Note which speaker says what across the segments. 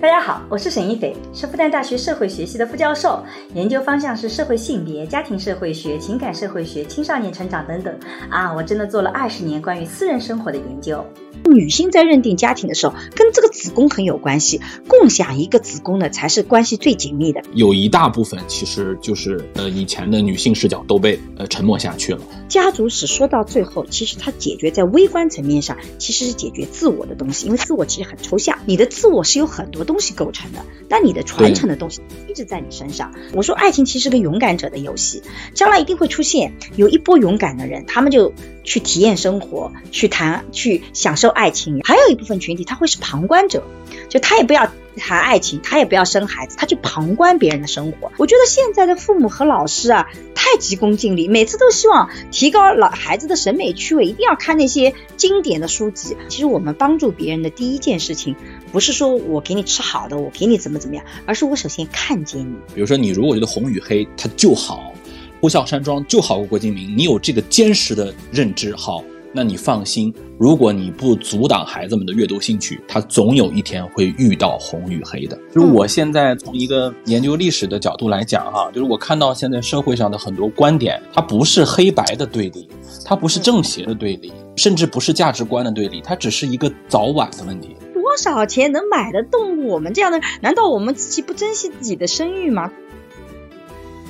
Speaker 1: 大家好，我是沈一斐，是复旦大学社会学系的副教授，研究方向是社会性别、家庭社会学、情感社会学、青少年成长等等。啊，我真的做了二十年关于私人生活的研究。
Speaker 2: 女性在认定家庭的时候，跟这个子宫很有关系，共享一个子宫呢，才是关系最紧密的。
Speaker 3: 有一大部分其实就是呃以前的女性视角都被呃沉默下去了。
Speaker 2: 家族史说到最后，其实它解决在微观层面上，其实是解决自我的东西，因为自我其实很抽象，你的自我是由很多东西构成的，但你的传承的东西一直在你身上。我说爱情其实是个勇敢者的游戏，将来一定会出现有一波勇敢的人，他们就去体验生活，去谈，去享受。爱情，还有一部分群体他会是旁观者，就他也不要谈爱情，他也不要生孩子，他去旁观别人的生活。我觉得现在的父母和老师啊，太急功近利，每次都希望提高老孩子的审美趣味，一定要看那些经典的书籍。其实我们帮助别人的第一件事情，不是说我给你吃好的，我给你怎么怎么样，而是我首先看见你。
Speaker 3: 比如说，你如果觉得红与黑它就好，呼啸山庄就好过郭敬明，你有这个坚实的认知，好。那你放心，如果你不阻挡孩子们的阅读兴趣，他总有一天会遇到红与黑的。就是我现在从一个研究历史的角度来讲，哈，就是我看到现在社会上的很多观点，它不是黑白的对立，它不是正邪的对立，甚至不是价值观的对立，它只是一个早晚的问题。
Speaker 2: 多少钱能买得动我们这样的？难道我们自己不珍惜自己的声誉吗？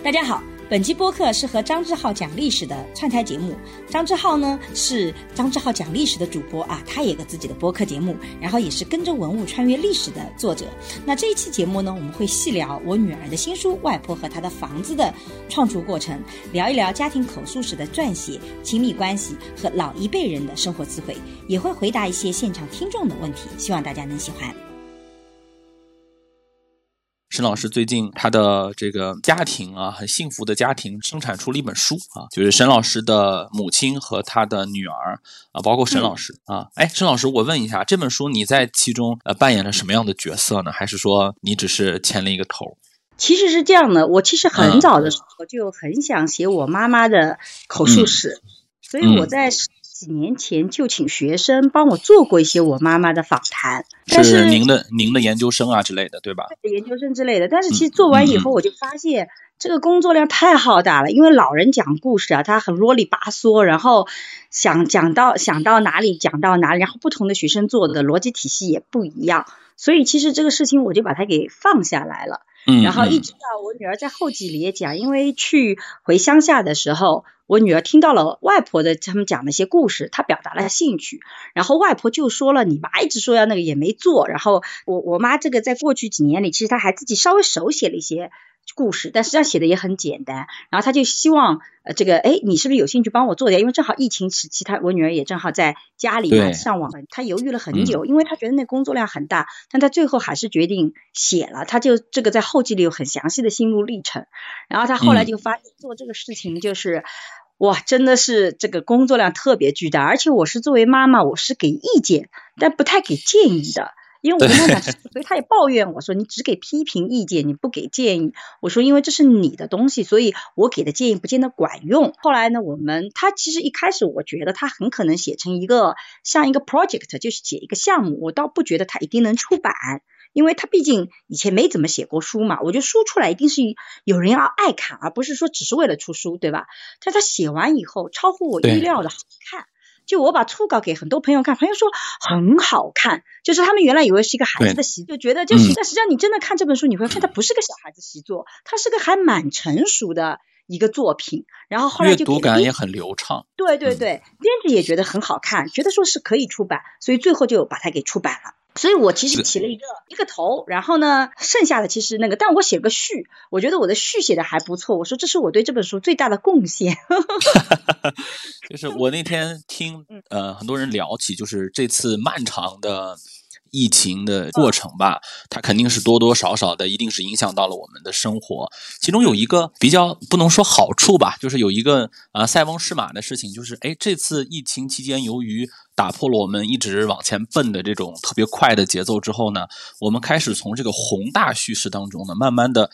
Speaker 1: 大家好。本期播客是和张志浩讲历史的串台节目。张志浩呢是张志浩讲历史的主播啊，他也有个自己的播客节目，然后也是跟着文物穿越历史的作者。那这一期节目呢，我们会细聊我女儿的新书《外婆和她的房子》的创作过程，聊一聊家庭口述史的撰写、亲密关系和老一辈人的生活智慧，也会回答一些现场听众的问题，希望大家能喜欢。
Speaker 3: 沈老师最近他的这个家庭啊，很幸福的家庭，生产出了一本书啊，就是沈老师的母亲和他的女儿啊，包括沈老师啊。哎，沈老师，我问一下，这本书你在其中呃扮演了什么样的角色呢？还是说你只是牵了一个头？
Speaker 2: 其实是这样的，我其实很早的时候就很想写我妈妈的口述史，所以我在。几年前就请学生帮我做过一些我妈妈的访谈，
Speaker 3: 是您的您的研究生啊之类的，对吧？
Speaker 2: 研究生之类的，但是其实做完以后，我就发现这个工作量太浩大了，因为老人讲故事啊，他很啰里吧嗦，然后想讲到想到哪里讲到哪里，然后不同的学生做的逻辑体系也不一样，所以其实这个事情我就把它给放下来了。然后一直到我女儿在后几里也讲，因为去回乡下的时候，我女儿听到了外婆的他们讲的一些故事，她表达了兴趣，然后外婆就说了，你妈一直说要那个也没做，然后我我妈这个在过去几年里，其实她还自己稍微手写了一些。故事，但实际上写的也很简单。然后他就希望，呃，这个，哎，你是不是有兴趣帮我做点？因为正好疫情时期，他我女儿也正好在家里嘛上网。他犹豫了很久，因为他觉得那工作量很大，但他最后还是决定写了。他就这个在后记里有很详细的心路历程。然后他后来就发现做这个事情就是，哇，真的是这个工作量特别巨大。而且我是作为妈妈，我是给意见，但不太给建议的。因为我跟他讲，所以他也抱怨我说你只给批评意见，你不给建议。我说因为这是你的东西，所以我给的建议不见得管用。后来呢，我们他其实一开始我觉得他很可能写成一个像一个 project，就是写一个项目，我倒不觉得他一定能出版，因为他毕竟以前没怎么写过书嘛。我觉得书出来一定是有人要爱看，而不是说只是为了出书，对吧？但他写完以后超乎我意料的好看。就我把初稿给很多朋友看，朋友说很好看，就是他们原来以为是一个孩子的习，就觉得就是，但实际上你真的看这本书，你会发现它不是个小孩子习作，它是个还蛮成熟的一个作品。然后后来就阅
Speaker 3: 读感也很流畅。
Speaker 2: 对对对，编辑也觉得很好看，觉得说是可以出版，所以最后就把它给出版了。所以我其实起了一个一个头，然后呢，剩下的其实那个，但我写个序，我觉得我的序写的还不错。我说这是我对这本书最大的贡献。
Speaker 3: 就是我那天听呃很多人聊起，就是这次漫长的。疫情的过程吧，它肯定是多多少少的，一定是影响到了我们的生活。其中有一个比较不能说好处吧，就是有一个啊塞翁失马的事情，就是哎这次疫情期间，由于打破了我们一直往前奔的这种特别快的节奏之后呢，我们开始从这个宏大叙事当中呢，慢慢的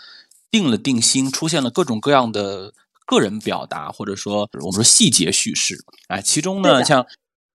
Speaker 3: 定了定心，出现了各种各样的个人表达，或者说我们说细节叙事。哎，其中呢像。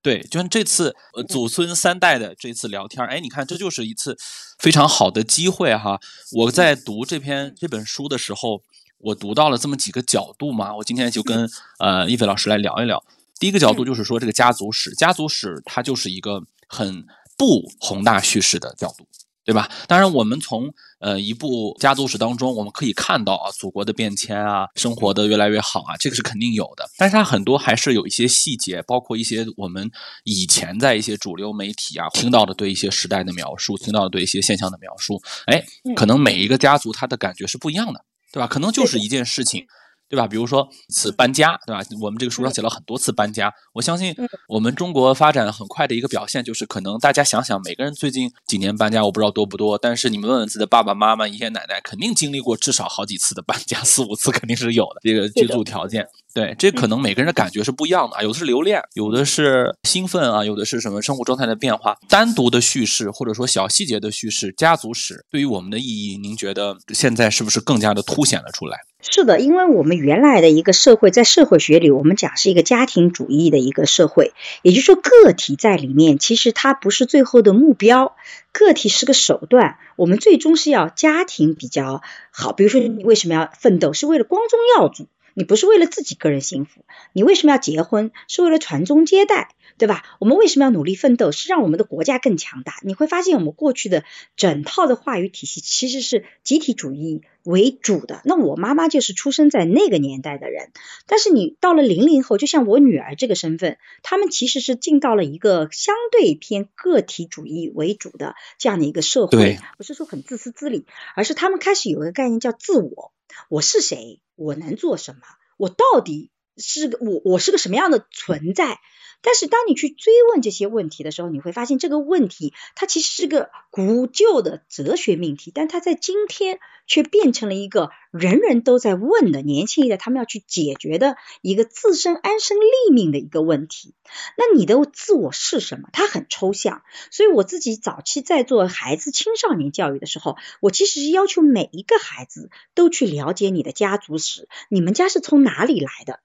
Speaker 3: 对，就像这次呃祖孙三代的这次聊天，哎，你看这就是一次非常好的机会哈。我在读这篇这本书的时候，我读到了这么几个角度嘛。我今天就跟呃一菲老师来聊一聊。第一个角度就是说这个家族史，家族史它就是一个很不宏大叙事的角度。对吧？当然，我们从呃一部家族史当中，我们可以看到啊，祖国的变迁啊，生活的越来越好啊，这个是肯定有的。但是它很多还是有一些细节，包括一些我们以前在一些主流媒体啊听到的对一些时代的描述，听到的对一些现象的描述，哎，可能每一个家族它的感觉是不一样的，对吧？可能就是一件事情。对吧？比如说此搬家，对吧？我们这个书上写了很多次搬家。我相信我们中国发展很快的一个表现，就是可能大家想想，每个人最近几年搬家，我不知道多不多，但是你们问问自己的爸爸妈妈、爷爷奶奶，肯定经历过至少好几次的搬家，四五次肯定是有的。这个居住条件，对，这可能每个人的感觉是不一样的啊。有的是留恋，有的是兴奋啊，有的是什么生活状态的变化。单独的叙事或者说小细节的叙事，家族史对于我们的意义，您觉得现在是不是更加的凸显了出来？
Speaker 2: 是的，因为我们原来的一个社会，在社会学里，我们讲是一个家庭主义的一个社会，也就是说，个体在里面，其实它不是最后的目标，个体是个手段，我们最终是要家庭比较好。比如说，你为什么要奋斗？是为了光宗耀祖，你不是为了自己个人幸福。你为什么要结婚？是为了传宗接代。对吧？我们为什么要努力奋斗？是让我们的国家更强大。你会发现，我们过去的整套的话语体系其实是集体主义为主的。那我妈妈就是出生在那个年代的人，但是你到了零零后，就像我女儿这个身份，他们其实是进到了一个相对偏个体主义为主的这样的一个社会，不是说很自私自利，而是他们开始有一个概念叫自我：我是谁？我能做什么？我到底是个我？我是个什么样的存在？但是当你去追问这些问题的时候，你会发现这个问题它其实是个古旧的哲学命题，但它在今天却变成了一个人人都在问的年轻一代他们要去解决的一个自身安身立命的一个问题。那你的自我是什么？它很抽象。所以我自己早期在做孩子青少年教育的时候，我其实是要求每一个孩子都去了解你的家族史，你们家是从哪里来的？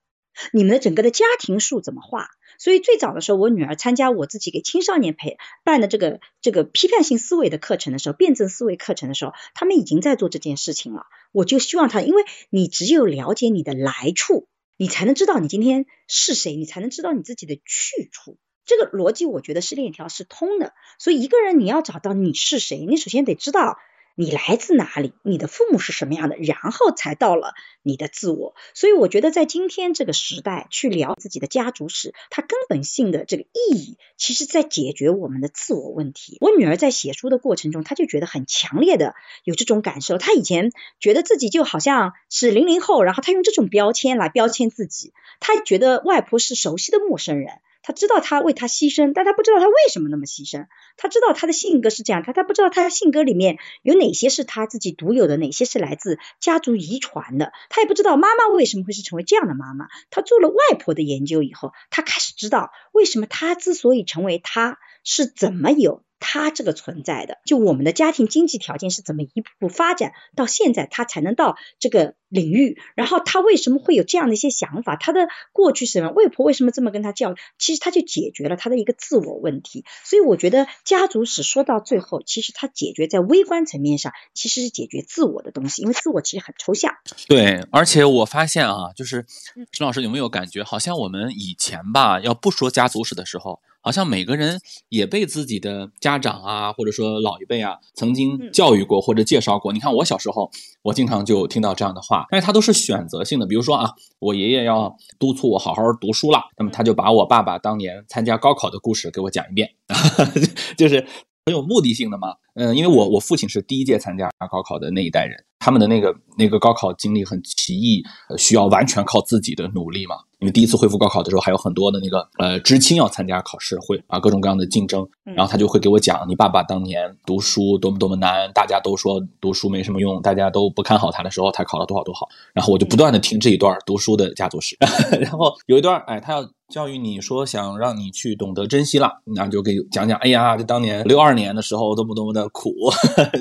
Speaker 2: 你们的整个的家庭树怎么画？所以最早的时候，我女儿参加我自己给青少年培办的这个这个批判性思维的课程的时候，辩证思维课程的时候，他们已经在做这件事情了。我就希望他，因为你只有了解你的来处，你才能知道你今天是谁，你才能知道你自己的去处。这个逻辑我觉得是链条是通的。所以一个人你要找到你是谁，你首先得知道。你来自哪里？你的父母是什么样的？然后才到了你的自我。所以我觉得，在今天这个时代，去聊自己的家族史，它根本性的这个意义，其实在解决我们的自我问题。我女儿在写书的过程中，她就觉得很强烈的有这种感受。她以前觉得自己就好像是零零后，然后她用这种标签来标签自己，她觉得外婆是熟悉的陌生人。他知道他为他牺牲，但他不知道他为什么那么牺牲。他知道他的性格是这样，他他不知道他的性格里面有哪些是他自己独有的，哪些是来自家族遗传的。他也不知道妈妈为什么会是成为这样的妈妈。他做了外婆的研究以后，他开始知道为什么他之所以成为他，是怎么有。他这个存在的，就我们的家庭经济条件是怎么一步步发展到现在，他才能到这个领域。然后他为什么会有这样的一些想法？他的过去是什么？外婆为什么这么跟他教育？其实他就解决了他的一个自我问题。所以我觉得家族史说到最后，其实它解决在微观层面上，其实是解决自我的东西，因为自我其实很抽象。
Speaker 3: 对，而且我发现啊，就是陈老师有没有感觉，好像我们以前吧，要不说家族史的时候。好像每个人也被自己的家长啊，或者说老一辈啊，曾经教育过或者介绍过。你看我小时候，我经常就听到这样的话，但是他都是选择性的。比如说啊，我爷爷要督促我好好读书了，那么他就把我爸爸当年参加高考的故事给我讲一遍，就是很有目的性的嘛。嗯，因为我我父亲是第一届参加高考的那一代人，他们的那个那个高考经历很奇异，需要完全靠自己的努力嘛。因为第一次恢复高考的时候，还有很多的那个呃知青要参加考试，会啊各种各样的竞争，然后他就会给我讲，你爸爸当年读书多么多么难，大家都说读书没什么用，大家都不看好他的时候，他考了多少多好，然后我就不断的听这一段读书的家族史，然后有一段哎，他要教育你说想让你去懂得珍惜了，那就给讲讲，哎呀，这当年六二年的时候多么多么的苦，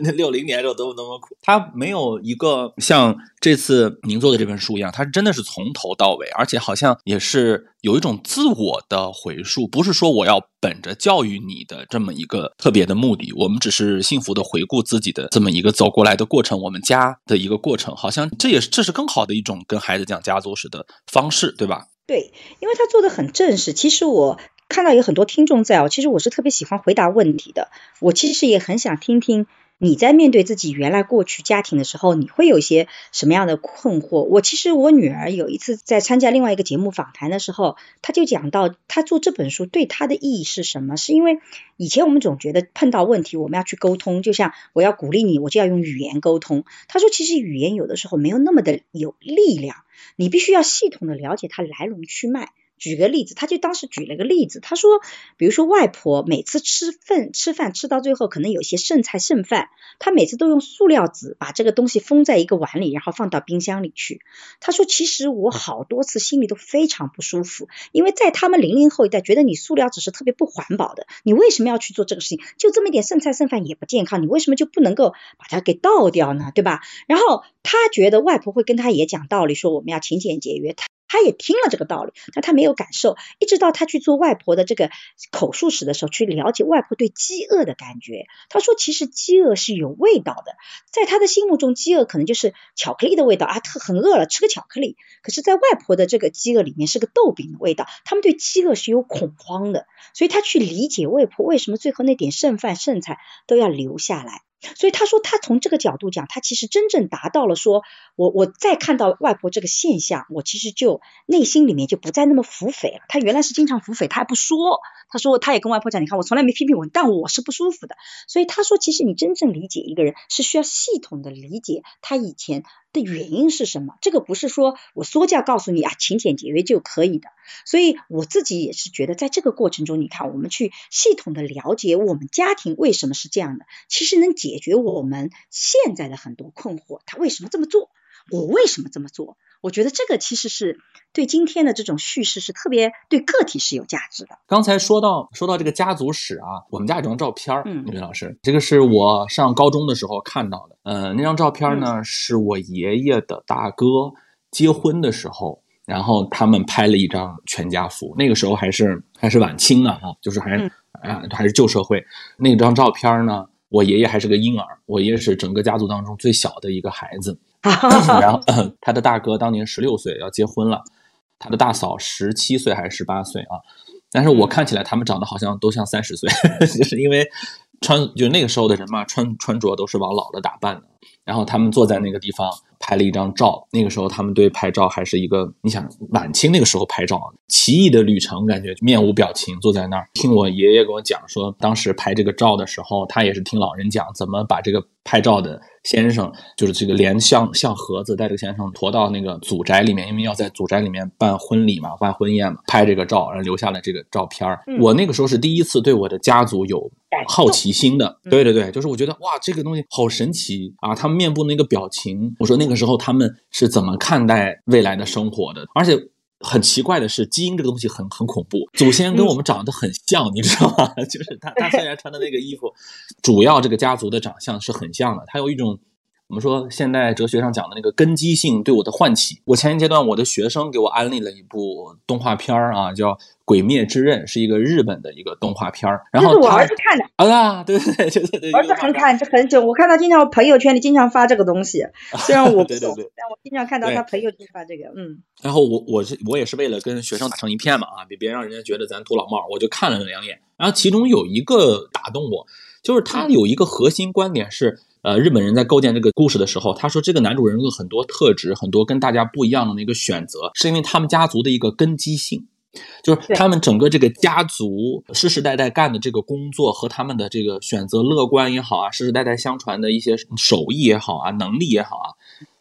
Speaker 3: 那 六零年的时候多么多么苦，他没有一个像这次您做的这本书一样，他真的是从头到尾，而且好像。也是有一种自我的回溯，不是说我要本着教育你的这么一个特别的目的，我们只是幸福的回顾自己的这么一个走过来的过程，我们家的一个过程，好像这也是这是更好的一种跟孩子讲家族史的方式，对吧？
Speaker 2: 对，因为他做的很正式。其实我看到有很多听众在哦，其实我是特别喜欢回答问题的，我其实也很想听听。你在面对自己原来过去家庭的时候，你会有一些什么样的困惑？我其实我女儿有一次在参加另外一个节目访谈的时候，她就讲到她做这本书对她的意义是什么？是因为以前我们总觉得碰到问题我们要去沟通，就像我要鼓励你，我就要用语言沟通。她说其实语言有的时候没有那么的有力量，你必须要系统的了解它来龙去脉。举个例子，他就当时举了个例子，他说，比如说外婆每次吃饭吃饭吃到最后，可能有些剩菜剩饭，他每次都用塑料纸把这个东西封在一个碗里，然后放到冰箱里去。他说，其实我好多次心里都非常不舒服，因为在他们零零后一代觉得你塑料纸是特别不环保的，你为什么要去做这个事情？就这么一点剩菜剩饭也不健康，你为什么就不能够把它给倒掉呢？对吧？然后他觉得外婆会跟他也讲道理，说我们要勤俭节约。他也听了这个道理，但他没有感受，一直到他去做外婆的这个口述史的时候，去了解外婆对饥饿的感觉。他说，其实饥饿是有味道的，在他的心目中，饥饿可能就是巧克力的味道啊，他很饿了，吃个巧克力。可是，在外婆的这个饥饿里面，是个豆饼的味道。他们对饥饿是有恐慌的，所以他去理解外婆为什么最后那点剩饭剩菜都要留下来。所以他说，他从这个角度讲，他其实真正达到了说，我我再看到外婆这个现象，我其实就内心里面就不再那么腹诽了。他原来是经常腹诽，他还不说。他说，他也跟外婆讲，你看我从来没批评我，但我是不舒服的。所以他说，其实你真正理解一个人，是需要系统的理解他以前的原因是什么。这个不是说我说教告诉你啊，勤俭节约就可以的。所以我自己也是觉得，在这个过程中，你看我们去系统的了解我们家庭为什么是这样的，其实能解决我们现在的很多困惑。他为什么这么做？我为什么这么做？我觉得这个其实是对今天的这种叙事是特别对个体是有价值的。
Speaker 3: 刚才说到说到这个家族史啊，我们家有张照片儿，李老师，这个是我上高中的时候看到的。呃，那张照片呢，是我爷爷的大哥结婚的时候。然后他们拍了一张全家福，那个时候还是还是晚清呢，哈，就是还啊还是旧社会。那张照片呢，我爷爷还是个婴儿，我爷爷是整个家族当中最小的一个孩子。然后 他的大哥当年十六岁要结婚了，他的大嫂十七岁还是十八岁啊？但是我看起来他们长得好像都像三十岁，就是因为穿就那个时候的人嘛，穿穿着都是往老了打扮的。然后他们坐在那个地方。拍了一张照，那个时候他们对拍照还是一个，你想晚清那个时候拍照，奇异的旅程，感觉面无表情坐在那儿听我爷爷跟我讲说，当时拍这个照的时候，他也是听老人讲怎么把这个拍照的先生，就是这个连像像盒子带这个先生驮到那个祖宅里面，因为要在祖宅里面办婚礼嘛，办婚宴嘛，拍这个照，然后留下了这个照片儿。我那个时候是第一次对我的家族有好奇心的，对对对，就是我觉得哇，这个东西好神奇啊，他们面部那个表情，我说那个。时候他们是怎么看待未来的生活的？而且很奇怪的是，基因这个东西很很恐怖。祖先跟我们长得很像，你知道吗？就是他他虽然穿的那个衣服，主要这个家族的长相是很像的。他有一种我们说现代哲学上讲的那个根基性对我的唤起。我前一阶段我的学生给我安利了一部动画片儿啊，叫。《鬼灭之刃》是一个日本的一个动画片儿，然后
Speaker 2: 是我儿子看的
Speaker 3: 啊，对 对对对对，
Speaker 2: 儿子很看，这很久，我看他经常朋友圈里经常发这个东西，虽然我不懂，但我经常看到他朋友圈发这个，嗯。
Speaker 3: 然后我我是我也是为了跟学生打成一片嘛啊，别别让人家觉得咱土老帽，我就看了两眼。然后其中有一个打动我，就是他有一个核心观点是，呃，日本人在构建这个故事的时候，他说这个男主人公很多特质，很多跟大家不一样的那个选择，是因为他们家族的一个根基性。就是他们整个这个家族世世代代干的这个工作和他们的这个选择乐观也好啊，世世代代相传的一些手艺也好啊，能力也好啊，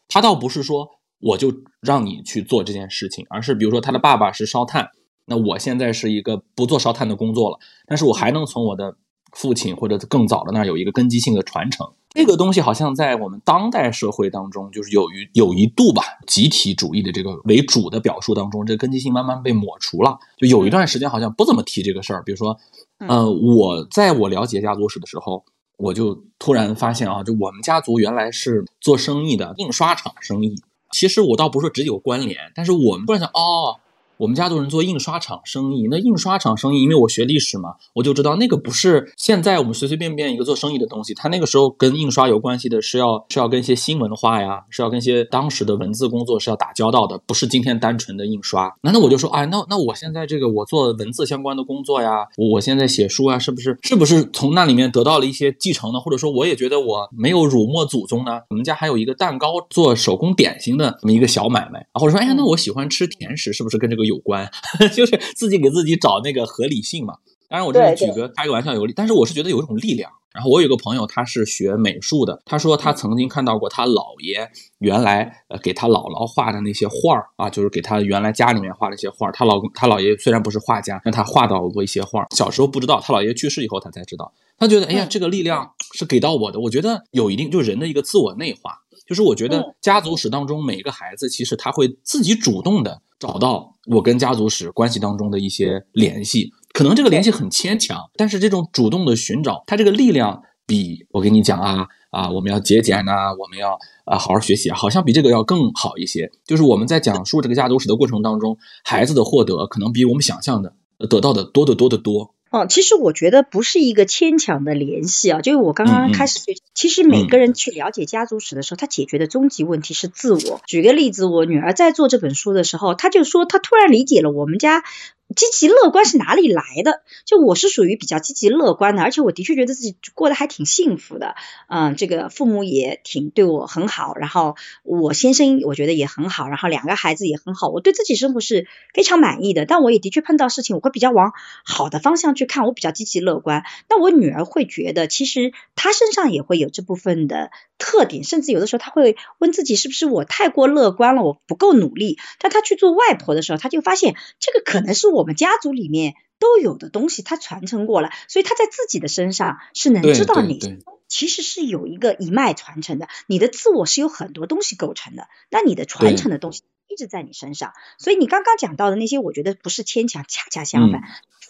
Speaker 3: 他倒不是说我就让你去做这件事情，而是比如说他的爸爸是烧炭，那我现在是一个不做烧炭的工作了，但是我还能从我的父亲或者更早的那儿有一个根基性的传承。这个东西好像在我们当代社会当中，就是有一有一度吧，集体主义的这个为主的表述当中，这根基性慢慢被抹除了。就有一段时间好像不怎么提这个事儿。比如说，呃，我在我了解家族史的时候，我就突然发现啊，就我们家族原来是做生意的，印刷厂生意。其实我倒不是说只有关联，但是我们突然想，哦。我们家族人做印刷厂生意，那印刷厂生意，因为我学历史嘛，我就知道那个不是现在我们随随便便一个做生意的东西。它那个时候跟印刷有关系的是要是要跟一些新文化呀，是要跟一些当时的文字工作是要打交道的，不是今天单纯的印刷。难道我就说，哎，那那我现在这个我做文字相关的工作呀，我现在写书啊，是不是是不是从那里面得到了一些继承呢？或者说，我也觉得我没有辱没祖宗呢？我们家还有一个蛋糕做手工点心的这么一个小买卖，或者说，哎呀，那我喜欢吃甜食，是不是跟这个有关？就是自己给自己找那个合理性嘛。当然，我这是举个开个玩笑有理，但是我是觉得有一种力量。然后我有个朋友，他是学美术的，他说他曾经看到过他姥爷原来呃给他姥姥画的那些画儿啊，就是给他原来家里面画的一些画儿。他老公他姥爷虽然不是画家，但他画到过一些画儿。小时候不知道，他姥爷去世以后他才知道。他觉得哎呀，这个力量是给到我的。我觉得有一定就人的一个自我内化，就是我觉得家族史当中每个孩子其实他会自己主动的找到我跟家族史关系当中的一些联系。可能这个联系很牵强，但是这种主动的寻找，它这个力量比我跟你讲啊啊，我们要节俭呐，我们要啊好好学习，好像比这个要更好一些。就是我们在讲述这个家族史的过程当中，孩子的获得可能比我们想象的得到的多得多得多。
Speaker 2: 哦，其实我觉得不是一个牵强的联系啊，就是我刚刚开始学，其实每个人去了解家族史的时候，他解决的终极问题是自我。举个例子，我女儿在做这本书的时候，她就说她突然理解了我们家。积极乐观是哪里来的？就我是属于比较积极乐观的，而且我的确觉得自己过得还挺幸福的。嗯，这个父母也挺对我很好，然后我先生我觉得也很好，然后两个孩子也很好，我对自己生活是非常满意的。但我也的确碰到事情，我会比较往好的方向去看，我比较积极乐观。那我女儿会觉得，其实她身上也会有这部分的特点，甚至有的时候他会问自己，是不是我太过乐观了，我不够努力。但他去做外婆的时候，他就发现这个可能是我。我们家族里面都有的东西，他传承过了，所以他在自己的身上是能知道你其实是有一个一脉传承的。你的自我是有很多东西构成的，那你的传承的东西一直在你身上。所以你刚刚讲到的那些，我觉得不是牵强，恰恰相反，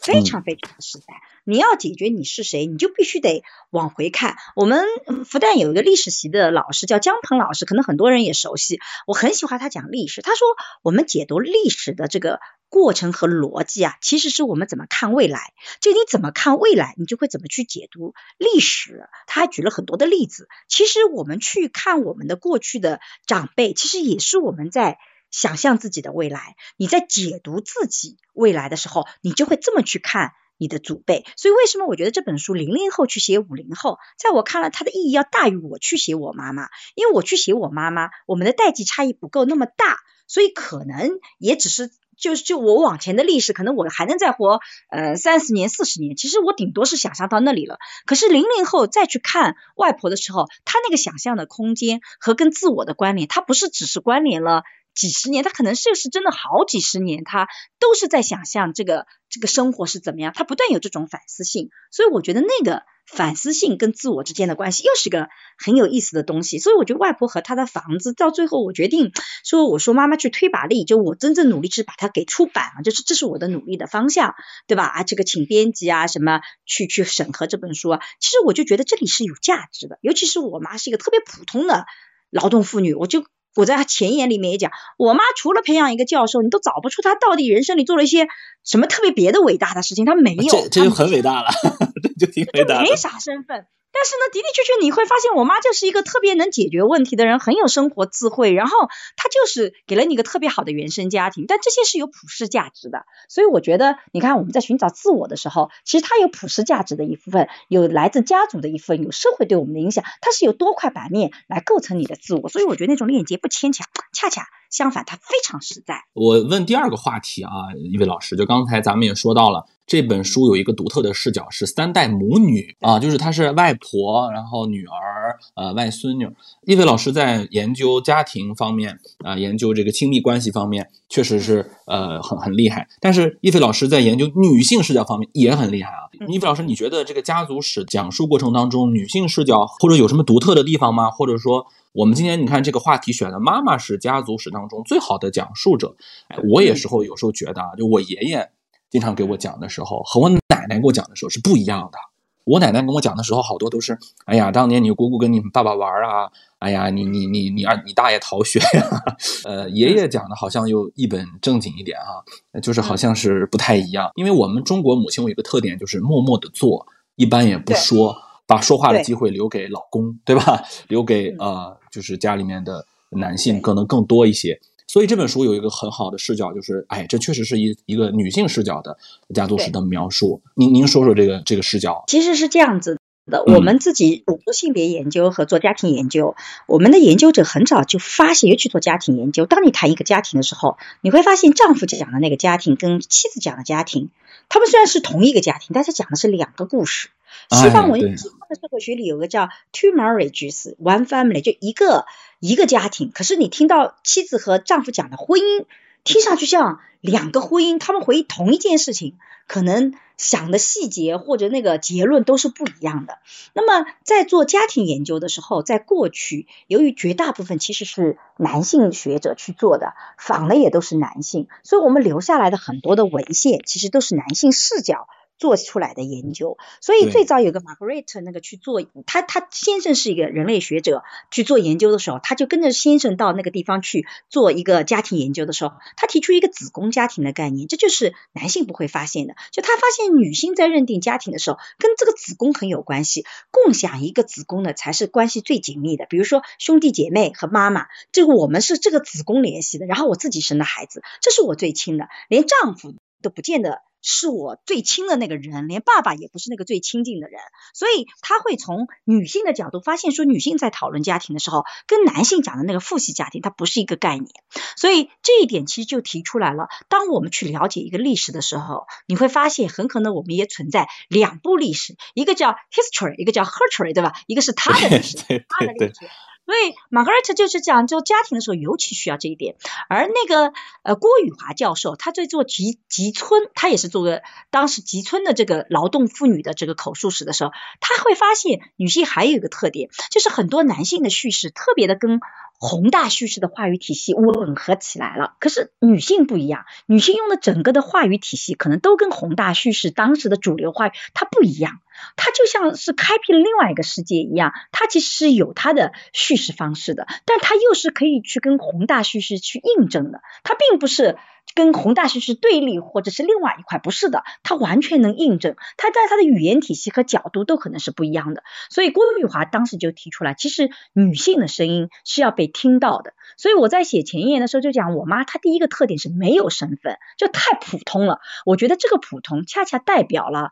Speaker 2: 非常非常的实在。你要解决你是谁，你就必须得往回看。我们复旦有一个历史系的老师叫姜鹏老师，可能很多人也熟悉。我很喜欢他讲历史，他说我们解读历史的这个。过程和逻辑啊，其实是我们怎么看未来。就你怎么看未来，你就会怎么去解读历史。他还举了很多的例子。其实我们去看我们的过去的长辈，其实也是我们在想象自己的未来。你在解读自己未来的时候，你就会这么去看你的祖辈。所以为什么我觉得这本书零零后去写五零后，在我看来它的意义要大于我去写我妈妈，因为我去写我妈妈，我们的代际差异不够那么大，所以可能也只是。就是就我往前的历史，可能我还能再活呃三十年、四十年，其实我顶多是想象到那里了。可是零零后再去看外婆的时候，他那个想象的空间和跟自我的关联，他不是只是关联了。几十年，他可能是是真的好几十年，他都是在想象这个这个生活是怎么样，他不断有这种反思性，所以我觉得那个反思性跟自我之间的关系又是个很有意思的东西。所以我觉得外婆和她的房子到最后，我决定说，我说妈妈去推把力，就我真正努力是把它给出版了，就是这是我的努力的方向，对吧？啊，这个请编辑啊，什么去去审核这本书，其实我就觉得这里是有价值的，尤其是我妈是一个特别普通的劳动妇女，我就。我在他前言里面也讲，我妈除了培养一个教授，你都找不出她到底人生里做了一些什么特别别的伟大的事情，她没有，
Speaker 3: 这这就很伟大了，这就挺伟大，
Speaker 2: 没啥身份。但是呢，的的确确你会发现，我妈就是一个特别能解决问题的人，很有生活智慧。然后她就是给了你一个特别好的原生家庭，但这些是有普世价值的。所以我觉得，你看我们在寻找自我的时候，其实它有普世价值的一部分，有来自家族的一部分，有社会对我们的影响，它是有多块板面来构成你的自我。所以我觉得那种链接不牵强，恰恰。相反，它非常实在。
Speaker 3: 我问第二个话题啊，一位老师，就刚才咱们也说到了，这本书有一个独特的视角，是三代母女啊，就是她是外婆，然后女儿，呃，外孙女。一位老师在研究家庭方面啊，研究这个亲密关系方面，确实是呃很很厉害。但是一菲老师在研究女性视角方面也很厉害啊。一菲老师，你觉得这个家族史讲述过程当中，女性视角或者有什么独特的地方吗？或者说？我们今天你看这个话题选的，妈妈是家族史当中最好的讲述者。哎，我也时候有时候觉得啊，就我爷爷经常给我讲的时候，和我奶奶给我讲的时候是不一样的。我奶奶跟我讲的时候，好多都是，哎呀，当年你姑姑跟你们爸爸玩啊，哎呀，你你你你二你大爷逃学呀，呃，爷爷讲的好像又一本正经一点哈，就是好像是不太一样。因为我们中国母亲有一个特点，就是默默的做，一般也不说，把说话的机会留给老公，对吧？留给呃，就是家里面的男性可能更多一些。所以这本书有一个很好的视角，就是哎，这确实是一一个女性视角的家族史的描述。您您说说这个这个视角？
Speaker 2: 其实是这样子的，我们自己做性别研究和做家庭研究，我们的研究者很早就发现，尤其做家庭研究，当你谈一个家庭的时候，你会发现丈夫讲的那个家庭跟妻子讲的家庭，他们虽然是同一个家庭，但是讲的是两个故事。西方文西方的社会学里有个叫 two marriages one family，就一个。一个家庭，可是你听到妻子和丈夫讲的婚姻，听上去像两个婚姻，他们回忆同一件事情，可能想的细节或者那个结论都是不一样的。那么在做家庭研究的时候，在过去，由于绝大部分其实是男性学者去做的，访的也都是男性，所以我们留下来的很多的文献，其实都是男性视角。做出来的研究，所以最早有个 Margaret 那个去做，他他先生是一个人类学者，去做研究的时候，他就跟着先生到那个地方去做一个家庭研究的时候，他提出一个子宫家庭的概念，这就是男性不会发现的，就他发现女性在认定家庭的时候，跟这个子宫很有关系，共享一个子宫的才是关系最紧密的，比如说兄弟姐妹和妈妈，这个我们是这个子宫联系的，然后我自己生的孩子，这是我最亲的，连丈夫都不见得。是我最亲的那个人，连爸爸也不是那个最亲近的人，所以他会从女性的角度发现说，女性在讨论家庭的时候，跟男性讲的那个父系家庭，它不是一个概念。所以这一点其实就提出来了。当我们去了解一个历史的时候，你会发现很可能我们也存在两部历史，一个叫 history，一个叫 history，对吧？一个是他的历史，他的历史。所以玛格丽特就是讲就家庭的时候，尤其需要这一点。而那个呃郭宇华教授，他在做集集村，他也是做个当时集村的这个劳动妇女的这个口述史的时候，他会发现女性还有一个特点，就是很多男性的叙事特别的跟宏大叙事的话语体系吻合起来了。可是女性不一样，女性用的整个的话语体系可能都跟宏大叙事当时的主流话语它不一样。它就像是开辟了另外一个世界一样，它其实是有它的叙事方式的，但它又是可以去跟宏大叙事去印证的，它并不是。跟宏大叙事对立，或者是另外一块，不是的，它完全能印证。它在它的语言体系和角度都可能是不一样的。所以郭玉华当时就提出来，其实女性的声音是要被听到的。所以我在写前言的时候就讲，我妈她第一个特点是没有身份，就太普通了。我觉得这个普通恰恰代表了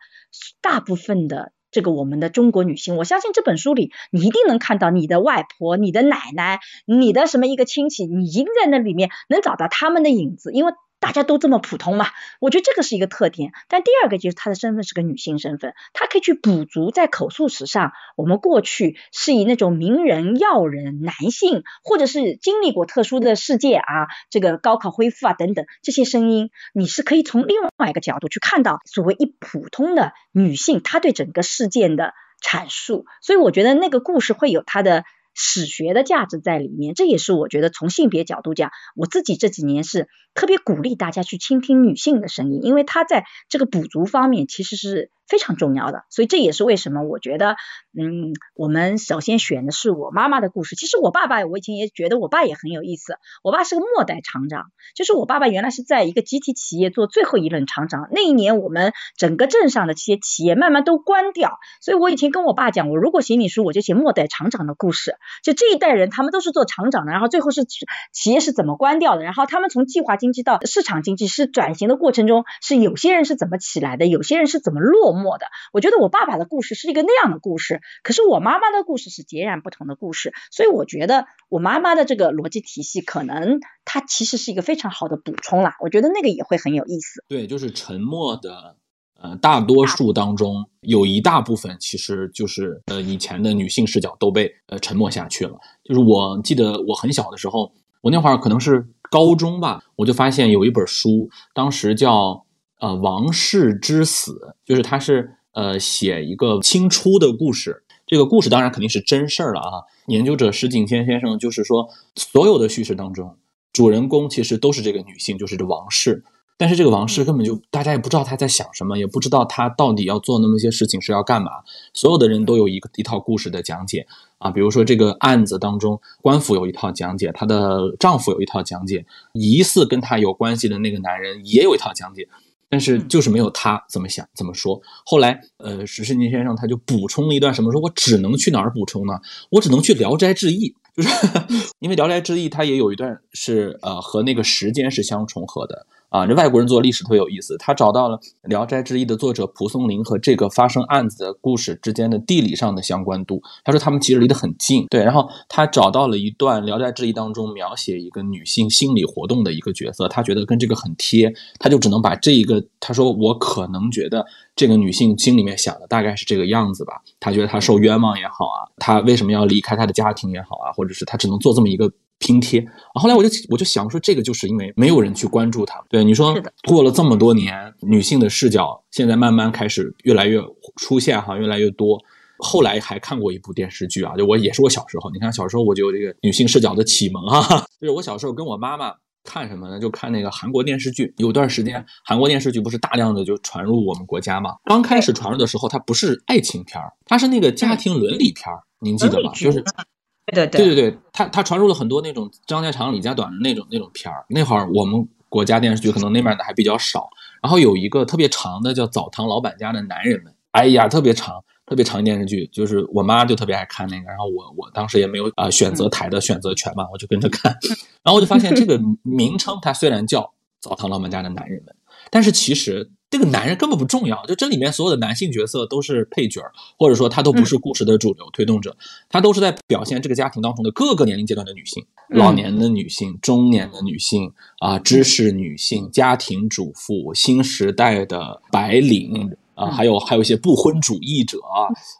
Speaker 2: 大部分的。这个我们的中国女性，我相信这本书里你一定能看到你的外婆、你的奶奶、你的什么一个亲戚，你一定在那里面能找到他们的影子，因为。大家都这么普通嘛？我觉得这个是一个特点。但第二个就是她的身份是个女性身份，她可以去补足在口述史上我们过去是以那种名人、要人、男性，或者是经历过特殊的世界啊，这个高考恢复啊等等这些声音，你是可以从另外一个角度去看到所谓一普通的女性她对整个事件的阐述。所以我觉得那个故事会有它的。史学的价值在里面，这也是我觉得从性别角度讲，我自己这几年是特别鼓励大家去倾听女性的声音，因为她在这个补足方面其实是。非常重要的，所以这也是为什么我觉得，嗯，我们首先选的是我妈妈的故事。其实我爸爸，我以前也觉得我爸也很有意思。我爸是个末代厂长，就是我爸爸原来是在一个集体企业做最后一任厂长。那一年我们整个镇上的这些企业慢慢都关掉，所以我以前跟我爸讲，我如果写你书，我就写末代厂长的故事。就这一代人，他们都是做厂长的，然后最后是企业是怎么关掉的，然后他们从计划经济到市场经济是转型的过程中，是有些人是怎么起来的，有些人是怎么落。默的，我觉得我爸爸的故事是一个那样的故事，可是我妈妈的故事是截然不同的故事，所以我觉得我妈妈的这个逻辑体系，可能它其实是一个非常好的补充啦。我觉得那个也会很有意思。
Speaker 3: 对，就是沉默的，呃，大多数当中有一大部分其实就是呃以前的女性视角都被呃沉默下去了。就是我记得我很小的时候，我那会儿可能是高中吧，我就发现有一本书，当时叫。呃，王氏之死，就是他是呃写一个清初的故事，这个故事当然肯定是真事儿了啊。研究者石景谦先生就是说，所有的叙事当中，主人公其实都是这个女性，就是这王氏。但是这个王氏根本就大家也不知道他在想什么，也不知道他到底要做那么些事情是要干嘛。所有的人都有一个一套故事的讲解啊，比如说这个案子当中，官府有一套讲解，她的丈夫有一套讲解，疑似跟她有关系的那个男人也有一套讲解。但是就是没有他怎么想怎么说。后来，呃，史世宁先生他就补充了一段什么？说我只能去哪儿补充呢？我只能去《聊斋志异》，就是 因为《聊斋志异》它也有一段是呃和那个时间是相重合的。啊，这外国人做历史特别有意思，他找到了《聊斋志异》的作者蒲松龄和这个发生案子的故事之间的地理上的相关度。他说他们其实离得很近，对。然后他找到了一段《聊斋志异》当中描写一个女性心理活动的一个角色，他觉得跟这个很贴，他就只能把这一个，他说我可能觉得这个女性心里面想的大概是这个样子吧。他觉得她受冤枉也好啊，她为什么要离开她的家庭也好啊，或者是她只能做这么一个。拼贴，后来我就我就想说，这个就是因为没有人去关注它。对你说，过了这么多年，女性的视角现在慢慢开始越来越出现哈，越来越多。后来还看过一部电视剧啊，就我也是我小时候，你看小时候我就有这个女性视角的启蒙哈。就是我小时候跟我妈妈看什么呢？就看那个韩国电视剧。有段时间，韩国电视剧不是大量的就传入我们国家嘛？刚开始传入的时候，它不是爱情片儿，它是那个家庭伦理片儿，您记得吗？就是。
Speaker 2: 对对
Speaker 3: 对对，他他传入了很多那种张家长李家短的那种那种片儿。那会儿我们国家电视剧可能那面的还比较少。然后有一个特别长的叫《澡堂老板家的男人们》，哎呀，特别长，特别长电视剧，就是我妈就特别爱看那个。然后我我当时也没有啊选择台的选择权嘛，我就跟着看。然后我就发现这个名称它虽然叫《澡堂老板家的男人们》，但是其实。这个男人根本不重要，就这里面所有的男性角色都是配角或者说他都不是故事的主流推动者，他都是在表现这个家庭当中的各个年龄阶段的女性，老年的女性、中年的女性啊，知识女性、家庭主妇、新时代的白领啊，还有还有一些不婚主义者，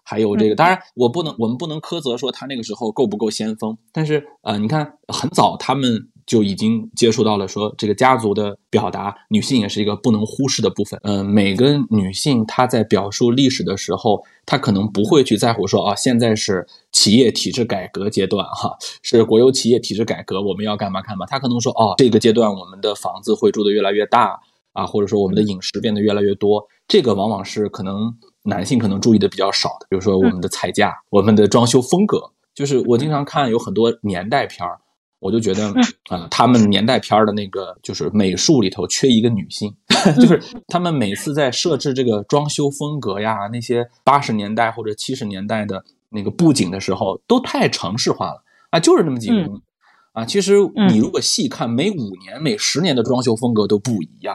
Speaker 3: 还有这个，当然我不能，我们不能苛责说他那个时候够不够先锋，但是呃，你看很早他们。就已经接触到了，说这个家族的表达，女性也是一个不能忽视的部分。嗯，每个女性她在表述历史的时候，她可能不会去在乎说啊，现在是企业体制改革阶段，哈，是国有企业体制改革，我们要干嘛干嘛。她可能说，哦，这个阶段我们的房子会住的越来越大啊，或者说我们的饮食变得越来越多，这个往往是可能男性可能注意的比较少的。比如说我们的菜价，我们的装修风格，就是我经常看有很多年代片儿。我就觉得，啊，他们年代片的那个就是美术里头缺一个女性，就是他们每次在设置这个装修风格呀，那些八十年代或者七十年代的那个布景的时候，都太城市化了啊，就是那么几个东西啊。其实你如果细看，每五年、每十年的装修风格都不一样，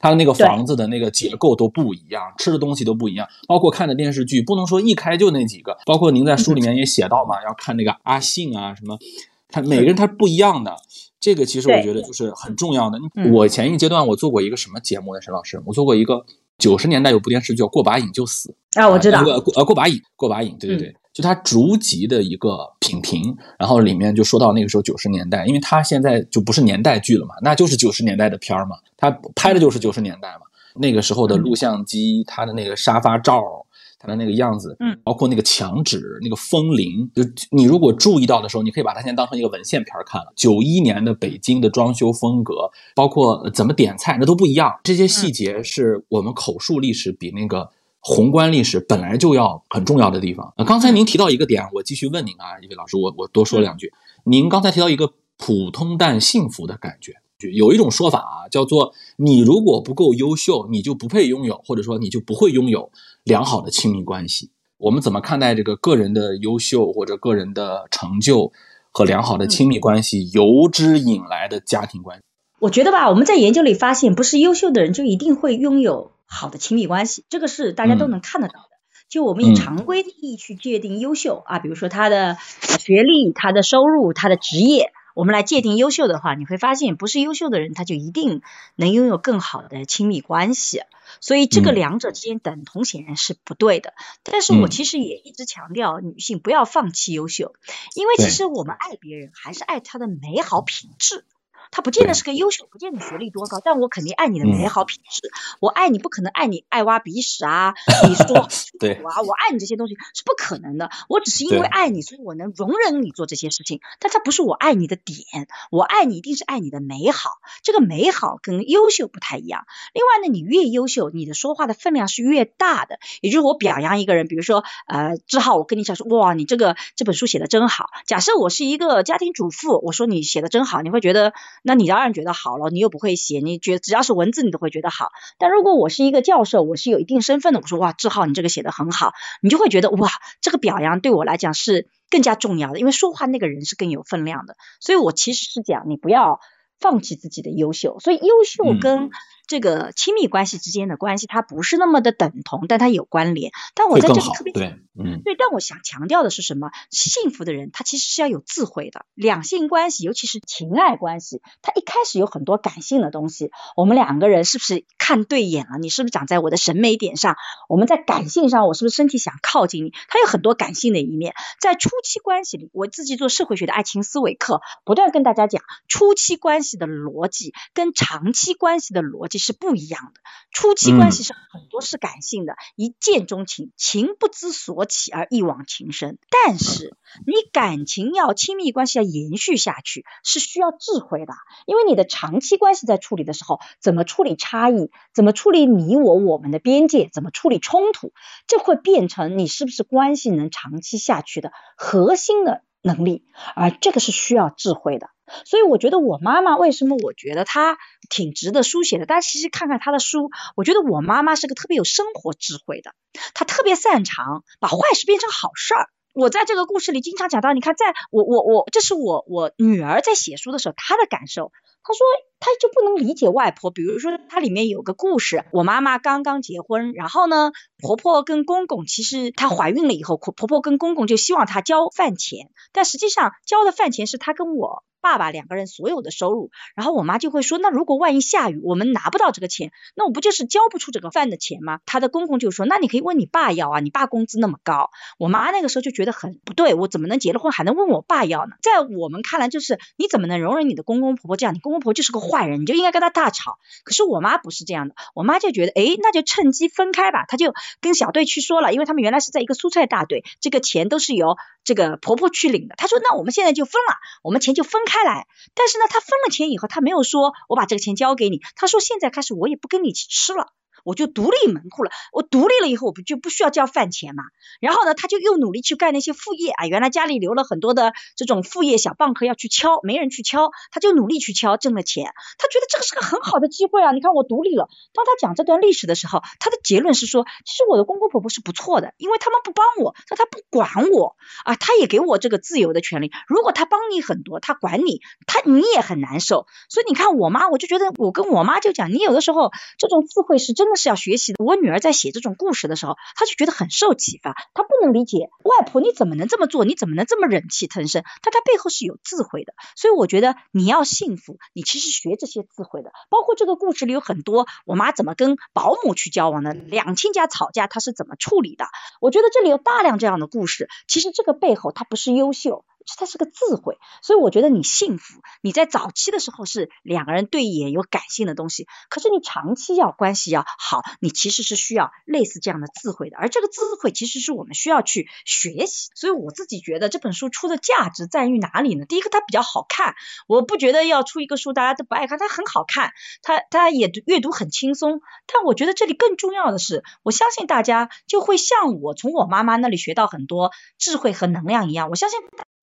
Speaker 3: 它的那个房子的那个结构都不一样，吃的东西都不一样，包括看的电视剧，不能说一开就那几个。包括您在书里面也写到嘛，要看那个阿信啊什么。他每个人他不一样的，这个其实我觉得就是很重要的。我前一阶段我做过一个什么节目呢？沈老师，我做过一个九十年代有部电视剧叫《过把瘾就死》
Speaker 2: 啊，我知道，
Speaker 3: 过呃过把瘾，过把瘾，对对对，就他逐集的一个品评，然后里面就说到那个时候九十年代，因为他现在就不是年代剧了嘛，那就是九十年代的片儿嘛，他拍的就是九十年代嘛，那个时候的录像机，他的那个沙发罩。它的那个样子，嗯，包括那个墙纸、那个风铃，就你如果注意到的时候，你可以把它先当成一个文献片看了。九一年的北京的装修风格，包括怎么点菜，那都不一样。这些细节是我们口述历史比那个宏观历史本来就要很重要的地方。呃，刚才您提到一个点，我继续问您啊，一位老师，我我多说两句。您刚才提到一个普通但幸福的感觉。有一种说法啊，叫做你如果不够优秀，你就不配拥有，或者说你就不会拥有良好的亲密关系。我们怎么看待这个个人的优秀或者个人的成就和良好的亲密关系由之引来的家庭关系？
Speaker 2: 我觉得吧，我们在研究里发现，不是优秀的人就一定会拥有好的亲密关系，这个是大家都能看得到的。就我们以常规的意义去界定优秀啊，比如说他的学历、他的收入、他的职业。我们来界定优秀的话，你会发现不是优秀的人，他就一定能拥有更好的亲密关系。所以这个两者之间等同显然是不对的。但是我其实也一直强调，女性不要放弃优秀，因为其实我们爱别人还是爱他的美好品质。他不见得是个优秀，不见得学历多高，但我肯定爱你的美好品质。我爱你不可能爱你爱挖鼻屎啊，你说
Speaker 3: 对
Speaker 2: 啊，我爱你这些东西是不可能的。我只是因为爱你，所以我能容忍你做这些事情，但它不是我爱你的点。我爱你一定是爱你的美好，这个美好跟优秀不太一样。另外呢，你越优秀，你的说话的分量是越大的。也就是我表扬一个人，比如说呃志浩，我跟你讲说，哇，你这个这本书写的真好。假设我是一个家庭主妇，我说你写的真好，你会觉得，那你当然觉得好了，你又不会写，你觉只要是文字你都会觉得好。但如果我是一个教授，我是有一定身份的，我说哇志浩，你这个写的很好，你就会觉得哇，这个表扬对我来讲是更加重要的，因为说话那个人是更有分量的。所以我其实是讲，你不要放弃自己的优秀。所以优秀跟这个亲密关系之间的关系，它不是那么的等同，但它有关联。但我在这里特别
Speaker 3: 对，嗯，
Speaker 2: 对，但我想强调的是什么？幸福的人他其实是要有智慧的。两性关系，尤其是情爱关系，他一开始有很多感性的东西。我们两个人是不是看对眼了？你是不是长在我的审美点上？我们在感性上，我是不是身体想靠近你？他有很多感性的一面。在初期关系里，我自己做社会学的爱情思维课，不断跟大家讲，初期关系的逻辑跟长期关系的逻辑是不一样的。初期关系是很多是感性的，一见钟情，情不知所起而一往情深。但是你感情要亲密关系要延续下去，是需要智慧的，因为你的长期关系在处理的时候，怎么处理差异，怎么处理你我我们的边界，怎么处理冲突，这会变成你是不是关系能长期下去的核心的能力，而这个是需要智慧的。所以我觉得我妈妈为什么我觉得她挺值得书写的？大家其实看看她的书，我觉得我妈妈是个特别有生活智慧的，她特别擅长把坏事变成好事儿。我在这个故事里经常讲到，你看，在我我我，这是我我女儿在写书的时候她的感受。她说她就不能理解外婆，比如说它里面有个故事，我妈妈刚刚结婚，然后呢，婆婆跟公公其实她怀孕了以后，婆婆跟公公就希望她交饭钱，但实际上交的饭钱是她跟我。爸爸两个人所有的收入，然后我妈就会说，那如果万一下雨，我们拿不到这个钱，那我不就是交不出这个饭的钱吗？她的公公就说，那你可以问你爸要啊，你爸工资那么高。我妈那个时候就觉得很不对，我怎么能结了婚还能问我爸要呢？在我们看来，就是你怎么能容忍你的公公婆婆这样？你公公婆婆就是个坏人，你就应该跟他大吵。可是我妈不是这样的，我妈就觉得，哎，那就趁机分开吧。她就跟小队去说了，因为他们原来是在一个蔬菜大队，这个钱都是由这个婆婆去领的。她说，那我们现在就分了，我们钱就分开来。但是呢，她分了钱以后，她没有说我把这个钱交给你，她说现在开始我也不跟你一起吃了。我就独立门户了，我独立了以后，我不就不需要交饭钱嘛？然后呢，他就又努力去干那些副业啊。原来家里留了很多的这种副业小蚌壳要去敲，没人去敲，他就努力去敲，挣了钱。他觉得这个是个很好的机会啊！你看我独立了。当他讲这段历史的时候，他的结论是说，其实我的公公婆婆是不错的，因为他们不帮我，他他不管我啊，他也给我这个自由的权利。如果他帮你很多，他管你，他你也很难受。所以你看我妈，我就觉得我跟我妈就讲，你有的时候这种智慧是真的。是要学习的。我女儿在写这种故事的时候，她就觉得很受启发。她不能理解外婆你怎么能这么做，你怎么能这么忍气吞声？但她背后是有智慧的。所以我觉得你要幸福，你其实学这些智慧的。包括这个故事里有很多，我妈怎么跟保姆去交往的，两亲家吵架她是怎么处理的？我觉得这里有大量这样的故事。其实这个背后她不是优秀。它是个智慧，所以我觉得你幸福。你在早期的时候是两个人对眼有感性的东西，可是你长期要关系要好，你其实是需要类似这样的智慧的。而这个智慧其实是我们需要去学习。所以我自己觉得这本书出的价值在于哪里呢？第一个，它比较好看，我不觉得要出一个书大家都不爱看，它很好看，它它也阅读很轻松。但我觉得这里更重要的是，我相信大家就会像我从我妈妈那里学到很多智慧和能量一样，我相信。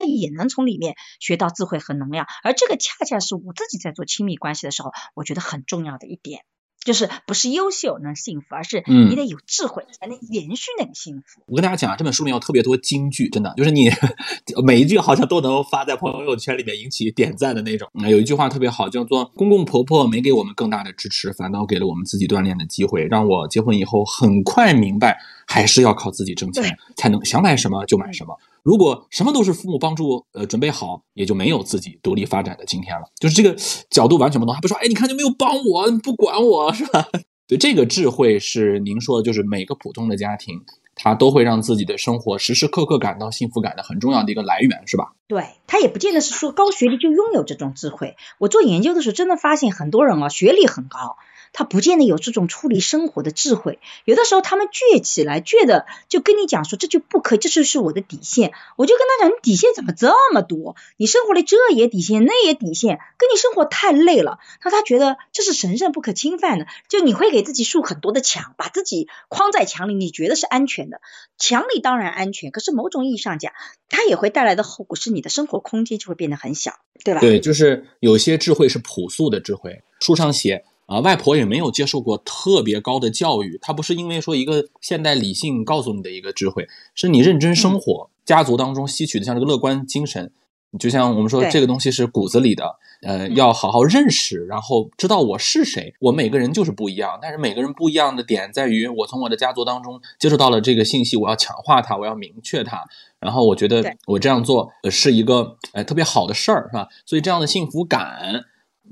Speaker 2: 也能从里面学到智慧和能量，而这个恰恰是我自己在做亲密关系的时候，我觉得很重要的一点，就是不是优秀能幸福，而是你得有智慧才能延续那个幸福。
Speaker 3: 我跟大家讲啊，这本书里面有特别多金句，真的就是你每一句好像都能发在朋友圈里面引起点赞的那种。有一句话特别好，叫做“公公婆婆没给我们更大的支持，反倒给了我们自己锻炼的机会，让我结婚以后很快明白，还是要靠自己挣钱才能想买什么就买什么。”如果什么都是父母帮助，呃，准备好，也就没有自己独立发展的今天了。就是这个角度完全不同，还不说，哎，你看就没有帮我，你不管我是吧？对，这个智慧是您说的，就是每个普通的家庭他都会让自己的生活时时刻刻感到幸福感的很重要的一个来源，是吧？
Speaker 2: 对他也不见得是说高学历就拥有这种智慧。我做研究的时候，真的发现很多人啊，学历很高。他不见得有这种处理生活的智慧，有的时候他们倔起来，倔的就跟你讲说这就不可，这就是我的底线。我就跟他讲，你底线怎么这么多？你生活里这也底线，那也底线，跟你生活太累了。那他觉得这是神圣不可侵犯的，就你会给自己竖很多的墙，把自己框在墙里，你觉得是安全的。墙里当然安全，可是某种意义上讲，它也会带来的后果是你的生活空间就会变得很小，对吧？
Speaker 3: 对，就是有些智慧是朴素的智慧，书上写。啊，外婆也没有接受过特别高的教育，她不是因为说一个现代理性告诉你的一个智慧，是你认真生活，家族当中吸取的像这个乐观精神，就像我们说这个东西是骨子里的，呃，要好好认识，然后知道我是谁，我每个人就是不一样，但是每个人不一样的点在于，我从我的家族当中接触到了这个信息，我要强化它，我要明确它，然后我觉得我这样做是一个呃特别好的事儿，是吧？所以这样的幸福感。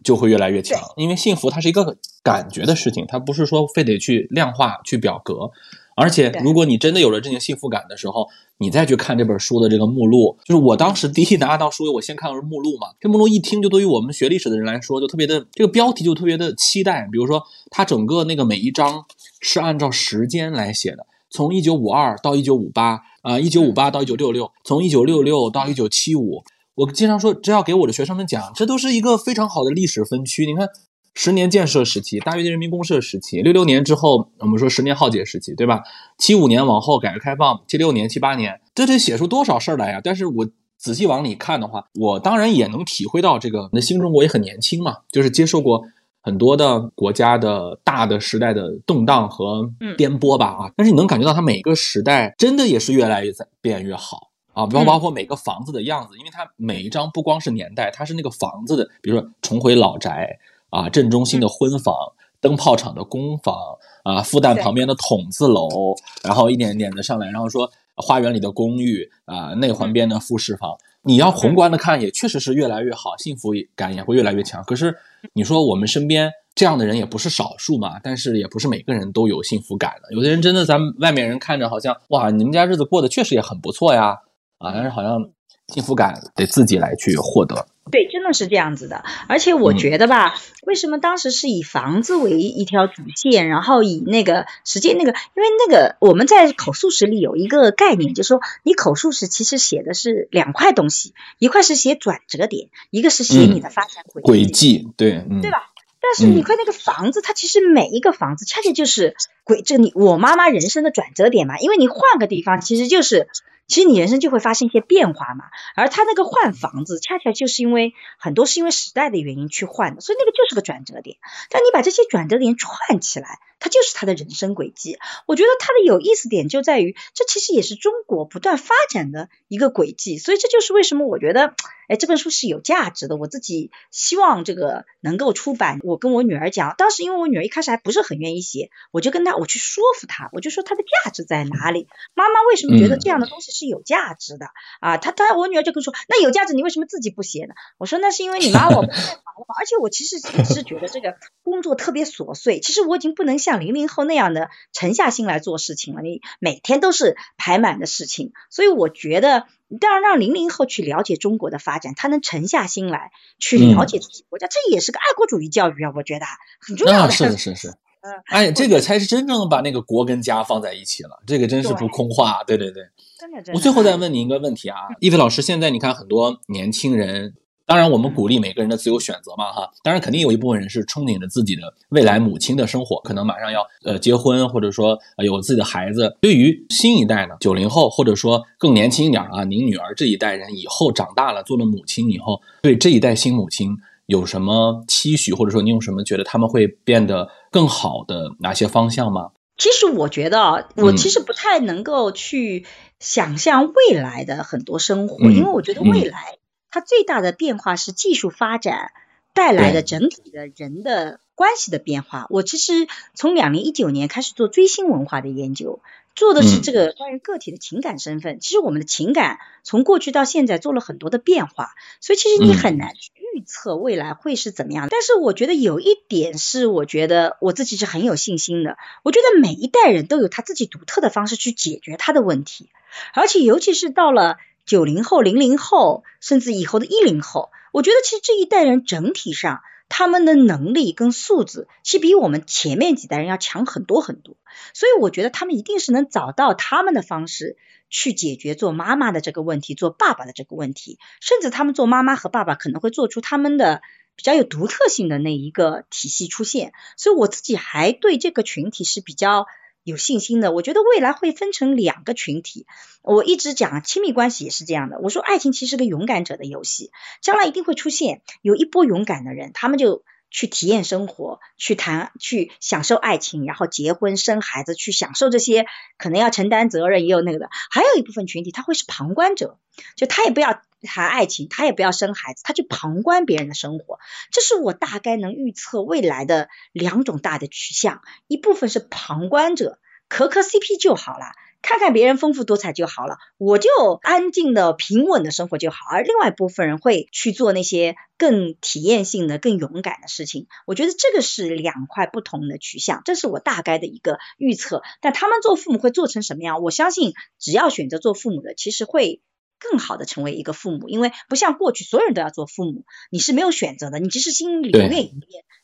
Speaker 3: 就会越来越强，因为幸福它是一个感觉的事情，它不是说非得去量化、去表格。而且，如果你真的有了这些幸福感的时候，你再去看这本书的这个目录，就是我当时第一拿到书，我先看的是目录嘛。这目录一听，就对于我们学历史的人来说，就特别的这个标题就特别的期待。比如说，它整个那个每一章是按照时间来写的，从一九五二到一九五八啊，一九五八到一九六六，从一九六六到一九七五。我经常说，这要给我的学生们讲，这都是一个非常好的历史分区。你看，十年建设时期，大跃进人民公社时期，六六年之后，我们说十年浩劫时期，对吧？七五年往后，改革开放，七六年、七八年，这得写出多少事儿来呀？但是我仔细往里看的话，我当然也能体会到这个。那新中国也很年轻嘛，就是接受过很多的国家的大的时代的动荡和颠簸吧啊。但是你能感觉到，它每个时代真的也是越来越在变越好。啊，包包括每个房子的样子，因为它每一张不光是年代，它是那个房子的，比如说重回老宅啊，镇中心的婚房，灯泡厂的工房啊，复旦旁边的筒子楼，然后一点一点的上来，然后说花园里的公寓啊，内环边的复式房，你要宏观的看，也确实是越来越好，幸福感也会越来越强。可是你说我们身边这样的人也不是少数嘛，但是也不是每个人都有幸福感的，有的人真的咱们外面人看着好像哇，你们家日子过得确实也很不错呀。啊，但是好像幸福感得自己来去获得。
Speaker 2: 对，真的是这样子的。而且我觉得吧，为什么当时是以房子为一条主线，然后以那个实际那个，因为那个我们在口述史里有一个概念，就是说你口述史其实写的是两块东西，一块是写转折点，一个是写你的发展轨
Speaker 3: 轨迹，对，
Speaker 2: 对吧？但是你看那个房子，它其实每一个房子恰恰就是轨，这你我妈妈人生的转折点嘛，因为你换个地方，其实就是。其实你人生就会发生一些变化嘛，而他那个换房子，恰恰就是因为很多是因为时代的原因去换的，所以那个就是个转折点。但你把这些转折点串起来。它就是他的人生轨迹。我觉得它的有意思点就在于，这其实也是中国不断发展的一个轨迹。所以这就是为什么我觉得，哎，这本书是有价值的。我自己希望这个能够出版。我跟我女儿讲，当时因为我女儿一开始还不是很愿意写，我就跟她，我去说服她，我就说它的价值在哪里？妈妈为什么觉得这样的东西是有价值的？啊，他他我女儿就跟说，那有价值，你为什么自己不写呢？我说那是因为你妈我不太忙嘛，而且我其实也是觉得这个工作特别琐碎，其实我已经不能像。零零后那样的沉下心来做事情了，你每天都是排满的事情，所以我觉得，当然让零零后去了解中国的发展，他能沉下心来去了解自己国家，这也是个爱国主义教育啊，我觉得很重要的。
Speaker 3: 是是是，嗯，哎，这个才是真正的把那个国跟家放在一起了，这个真是不空话，对对对。
Speaker 2: 真的真的。
Speaker 3: 我最后再问你一个问题啊，易飞老师，现在你看很多年轻人。当然，我们鼓励每个人的自由选择嘛，哈。当然，肯定有一部分人是憧憬着自己的未来母亲的生活，可能马上要呃结婚，或者说有自己的孩子。对于新一代呢，九零后或者说更年轻一点啊，您女儿这一代人以后长大了做了母亲以后，对这一代新母亲有什么期许，或者说你有什么觉得他们会变得更好的哪些方向吗？
Speaker 2: 其实我觉得，我其实不太能够去想象未来的很多生活，因为我觉得未来。它最大的变化是技术发展带来的整体的人的关系的变化。我其实从两零一九年开始做追星文化的研究，做的是这个关于个体的情感身份。其实我们的情感从过去到现在做了很多的变化，所以其实你很难去预测未来会是怎么样的。但是我觉得有一点是，我觉得我自己是很有信心的。我觉得每一代人都有他自己独特的方式去解决他的问题，而且尤其是到了九零后、零零后，甚至以后的一零后，我觉得其实这一代人整体上。他们的能力跟素质，其实比我们前面几代人要强很多很多，所以我觉得他们一定是能找到他们的方式去解决做妈妈的这个问题，做爸爸的这个问题，甚至他们做妈妈和爸爸可能会做出他们的比较有独特性的那一个体系出现，所以我自己还对这个群体是比较。有信心的，我觉得未来会分成两个群体。我一直讲亲密关系也是这样的。我说爱情其实是个勇敢者的游戏，将来一定会出现有一波勇敢的人，他们就去体验生活，去谈，去享受爱情，然后结婚生孩子，去享受这些可能要承担责任也有那个的。还有一部分群体他会是旁观者，就他也不要谈爱情，他也不要生孩子，他去旁观别人的生活。这是我大概能预测未来的两种大的取向，一部分是旁观者。磕磕 CP 就好了，看看别人丰富多彩就好了，我就安静的平稳的生活就好。而另外一部分人会去做那些更体验性的、更勇敢的事情。我觉得这个是两块不同的取向，这是我大概的一个预测。但他们做父母会做成什么样？我相信只要选择做父母的，其实会更好的成为一个父母，因为不像过去所有人都要做父母，你是没有选择的，你即使心里不愿意，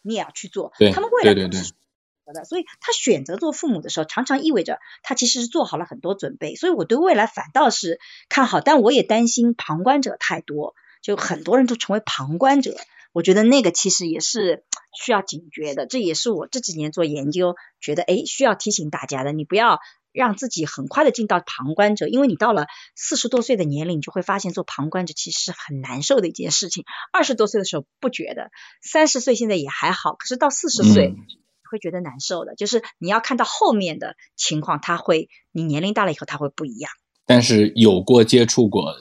Speaker 2: 你也要去做。他们未来
Speaker 3: 对
Speaker 2: 的，所以他选择做父母的时候，常常意味着他其实是做好了很多准备。所以我对未来反倒是看好，但我也担心旁观者太多，就很多人都成为旁观者。我觉得那个其实也是需要警觉的，这也是我这几年做研究觉得，哎，需要提醒大家的。你不要让自己很快的进到旁观者，因为你到了四十多岁的年龄，你就会发现做旁观者其实是很难受的一件事情。二十多岁的时候不觉得，三十岁现在也还好，可是到四十岁。会觉得难受的，就是你要看到后面的情况，他会，你年龄大了以后，他会不一样。
Speaker 3: 但是有过接触过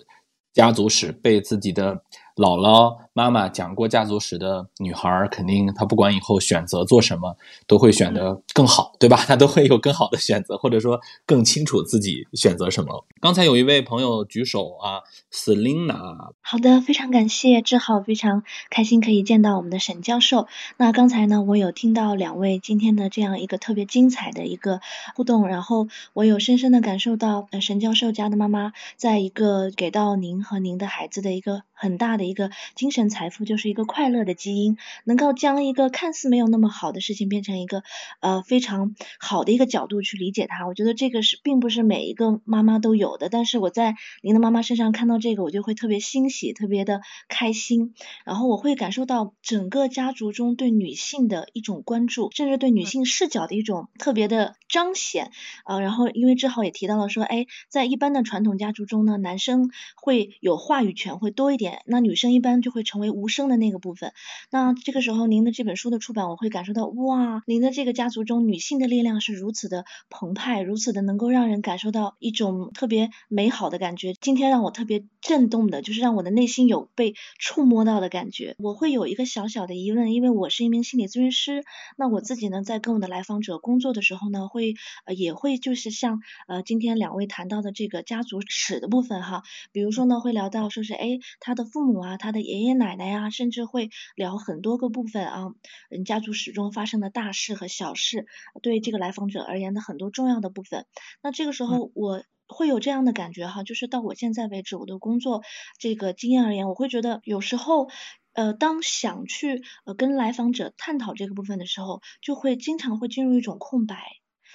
Speaker 3: 家族史，被自己的。姥姥、妈妈讲过家族史的女孩，肯定她不管以后选择做什么，都会选得更好，对吧？她都会有更好的选择，或者说更清楚自己选择什么。刚才有一位朋友举手啊，Selina。
Speaker 4: 好的，非常感谢志浩，非常开心可以见到我们的沈教授。那刚才呢，我有听到两位今天的这样一个特别精彩的一个互动，然后我有深深的感受到，呃，沈教授家的妈妈在一个给到您和您的孩子的一个很大的。一个精神财富就是一个快乐的基因，能够将一个看似没有那么好的事情变成一个呃非常好的一个角度去理解它。我觉得这个是并不是每一个妈妈都有的，但是我在您的妈妈身上看到这个，我就会特别欣喜，特别的开心。然后我会感受到整个家族中对女性的一种关注，甚至对女性视角的一种特别的彰显。呃，然后因为志豪也提到了说，哎，在一般的传统家族中呢，男生会有话语权会多一点，那女。生一般就会成为无声的那个部分。那这个时候，您的这本书的出版，我会感受到，哇，您的这个家族中女性的力量是如此的澎湃，如此的能够让人感受到一种特别美好的感觉。今天让我特别震动的，就是让我的内心有被触摸到的感觉。我会有一个小小的疑问，因为我是一名心理咨询师，那我自己呢，在跟我的来访者工作的时候呢，会呃也会就是像呃今天两位谈到的这个家族史的部分哈，比如说呢，会聊到说是哎他的父母。啊，他的爷爷奶奶呀，甚至会聊很多个部分啊，人家族史中发生的大事和小事，对这个来访者而言的很多重要的部分。那这个时候我会有这样的感觉哈，就是到我现在为止我的工作这个经验而言，我会觉得有时候呃，当想去呃跟来访者探讨这个部分的时候，就会经常会进入一种空白，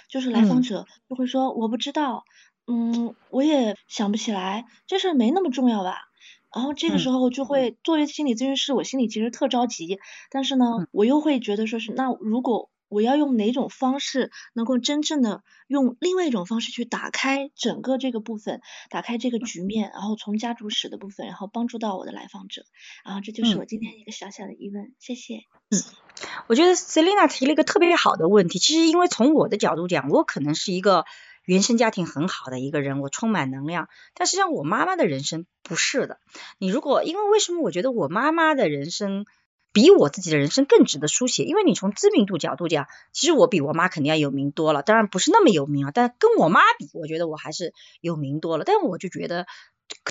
Speaker 4: 就是来访者就会说我不知道，嗯，我也想不起来，这事儿没那么重要吧。然后这个时候就会作为心理咨询师，我心里其实特着急，但是呢，我又会觉得说是那如果我要用哪种方式能够真正的用另外一种方式去打开整个这个部分，打开这个局面，然后从家族史的部分，然后帮助到我的来访者，然后这就是我今天一个小小的疑问，谢谢。
Speaker 2: 嗯，我觉得 Selina 提了一个特别好的问题，其实因为从我的角度讲，我可能是一个。原生家庭很好的一个人，我充满能量。但实际上，我妈妈的人生不是的。你如果因为为什么我觉得我妈妈的人生比我自己的人生更值得书写？因为你从知名度角度讲，其实我比我妈肯定要有名多了。当然不是那么有名啊，但跟我妈比，我觉得我还是有名多了。但我就觉得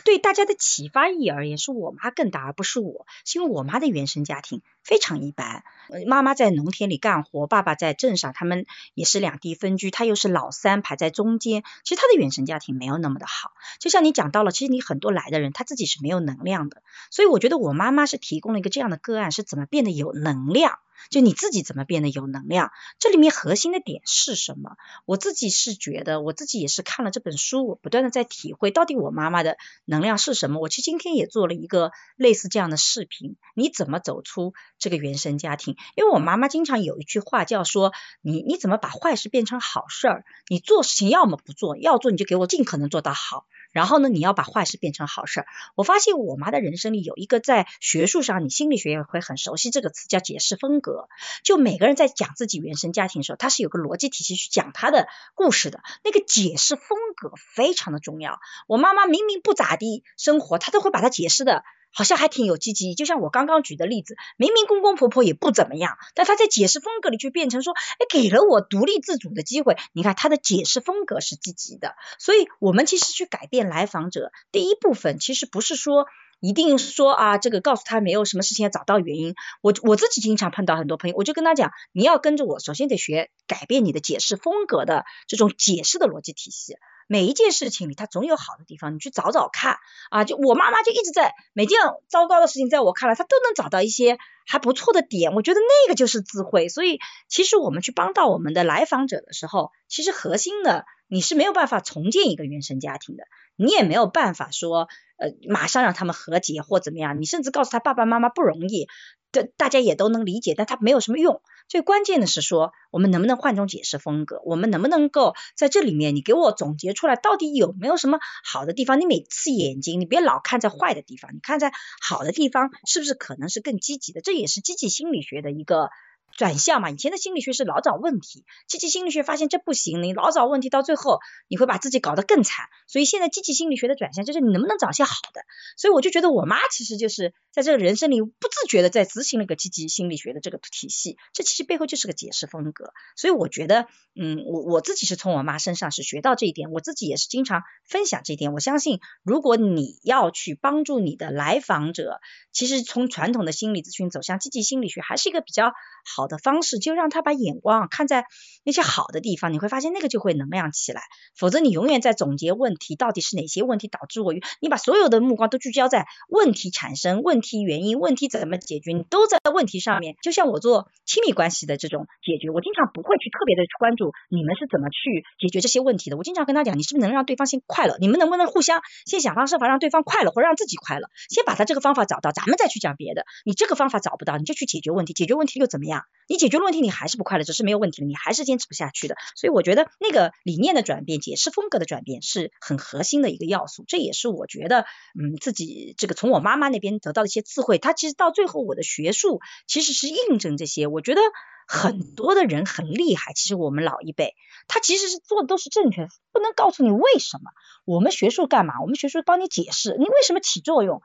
Speaker 2: 对大家的启发意义而言，是我妈更大，而不是我，是因为我妈的原生家庭非常一般，妈妈在农田里干活，爸爸在镇上，他们也是两地分居，他又是老三排在中间，其实他的原生家庭没有那么的好。就像你讲到了，其实你很多来的人，他自己是没有能量的，所以我觉得我妈妈是提供了一个这样的个案，是怎么变得有能量。就你自己怎么变得有能量？这里面核心的点是什么？我自己是觉得，我自己也是看了这本书，我不断的在体会，到底我妈妈的能量是什么？我其实今天也做了一个类似这样的视频，你怎么走出这个原生家庭？因为我妈妈经常有一句话叫说，你你怎么把坏事变成好事儿？你做事情要么不做，要做你就给我尽可能做到好。然后呢，你要把坏事变成好事儿。我发现我妈的人生里有一个在学术上，你心理学也会很熟悉这个词，叫解释风格。就每个人在讲自己原生家庭的时候，他是有个逻辑体系去讲他的故事的。那个解释风格非常的重要。我妈妈明明不咋地生活，她都会把它解释的。好像还挺有积极，就像我刚刚举的例子，明明公公婆婆也不怎么样，但他在解释风格里就变成说，哎，给了我独立自主的机会。你看他的解释风格是积极的，所以我们其实去改变来访者，第一部分其实不是说一定说啊，这个告诉他没有什么事情要找到原因。我我自己经常碰到很多朋友，我就跟他讲，你要跟着我，首先得学改变你的解释风格的这种解释的逻辑体系。每一件事情里，它总有好的地方，你去找找看啊！就我妈妈就一直在每件糟糕的事情，在我看来，她都能找到一些还不错的点。我觉得那个就是智慧。所以，其实我们去帮到我们的来访者的时候，其实核心的你是没有办法重建一个原生家庭的，你也没有办法说呃马上让他们和解或怎么样。你甚至告诉他爸爸妈妈不容易，的大家也都能理解，但他没有什么用。最关键的是说，我们能不能换种解释风格？我们能不能够在这里面，你给我总结出来，到底有没有什么好的地方？你每次眼睛，你别老看在坏的地方，你看在好的地方，是不是可能是更积极的？这也是积极心理学的一个。转向嘛，以前的心理学是老找问题，积极心理学发现这不行，你老找问题，到最后你会把自己搞得更惨。所以现在积极心理学的转向就是你能不能找些好的。所以我就觉得我妈其实就是在这个人生里不自觉的在执行了一个积极心理学的这个体系，这其实背后就是个解释风格。所以我觉得，嗯，我我自己是从我妈身上是学到这一点，我自己也是经常分享这一点。我相信，如果你要去帮助你的来访者，其实从传统的心理咨询走向积极心理学，还是一个比较好。的方式就让他把眼光看在那些好的地方，你会发现那个就会能量起来。否则你永远在总结问题，到底是哪些问题导致我？你把所有的目光都聚焦在问题产生、问题原因、问题怎么解决，你都在问题上面。就像我做亲密关系的这种解决，我经常不会去特别的去关注你们是怎么去解决这些问题的。我经常跟他讲，你是不是能让对方先快乐？你们能不能互相先想方设法让对方快乐，或者让自己快乐？先把他这个方法找到，咱们再去讲别的。你这个方法找不到，你就去解决问题。解决问题又怎么样？你解决了问题，你还是不快乐，只是没有问题了，你还是坚持不下去的。所以我觉得那个理念的转变、解释风格的转变是很核心的一个要素。这也是我觉得，嗯，自己这个从我妈妈那边得到的一些智慧。她其实到最后，我的学术其实是印证这些。我觉得很多的人很厉害，其实我们老一辈他其实是做的都是正确的，不能告诉你为什么。我们学术干嘛？我们学术帮你解释你为什么起作用。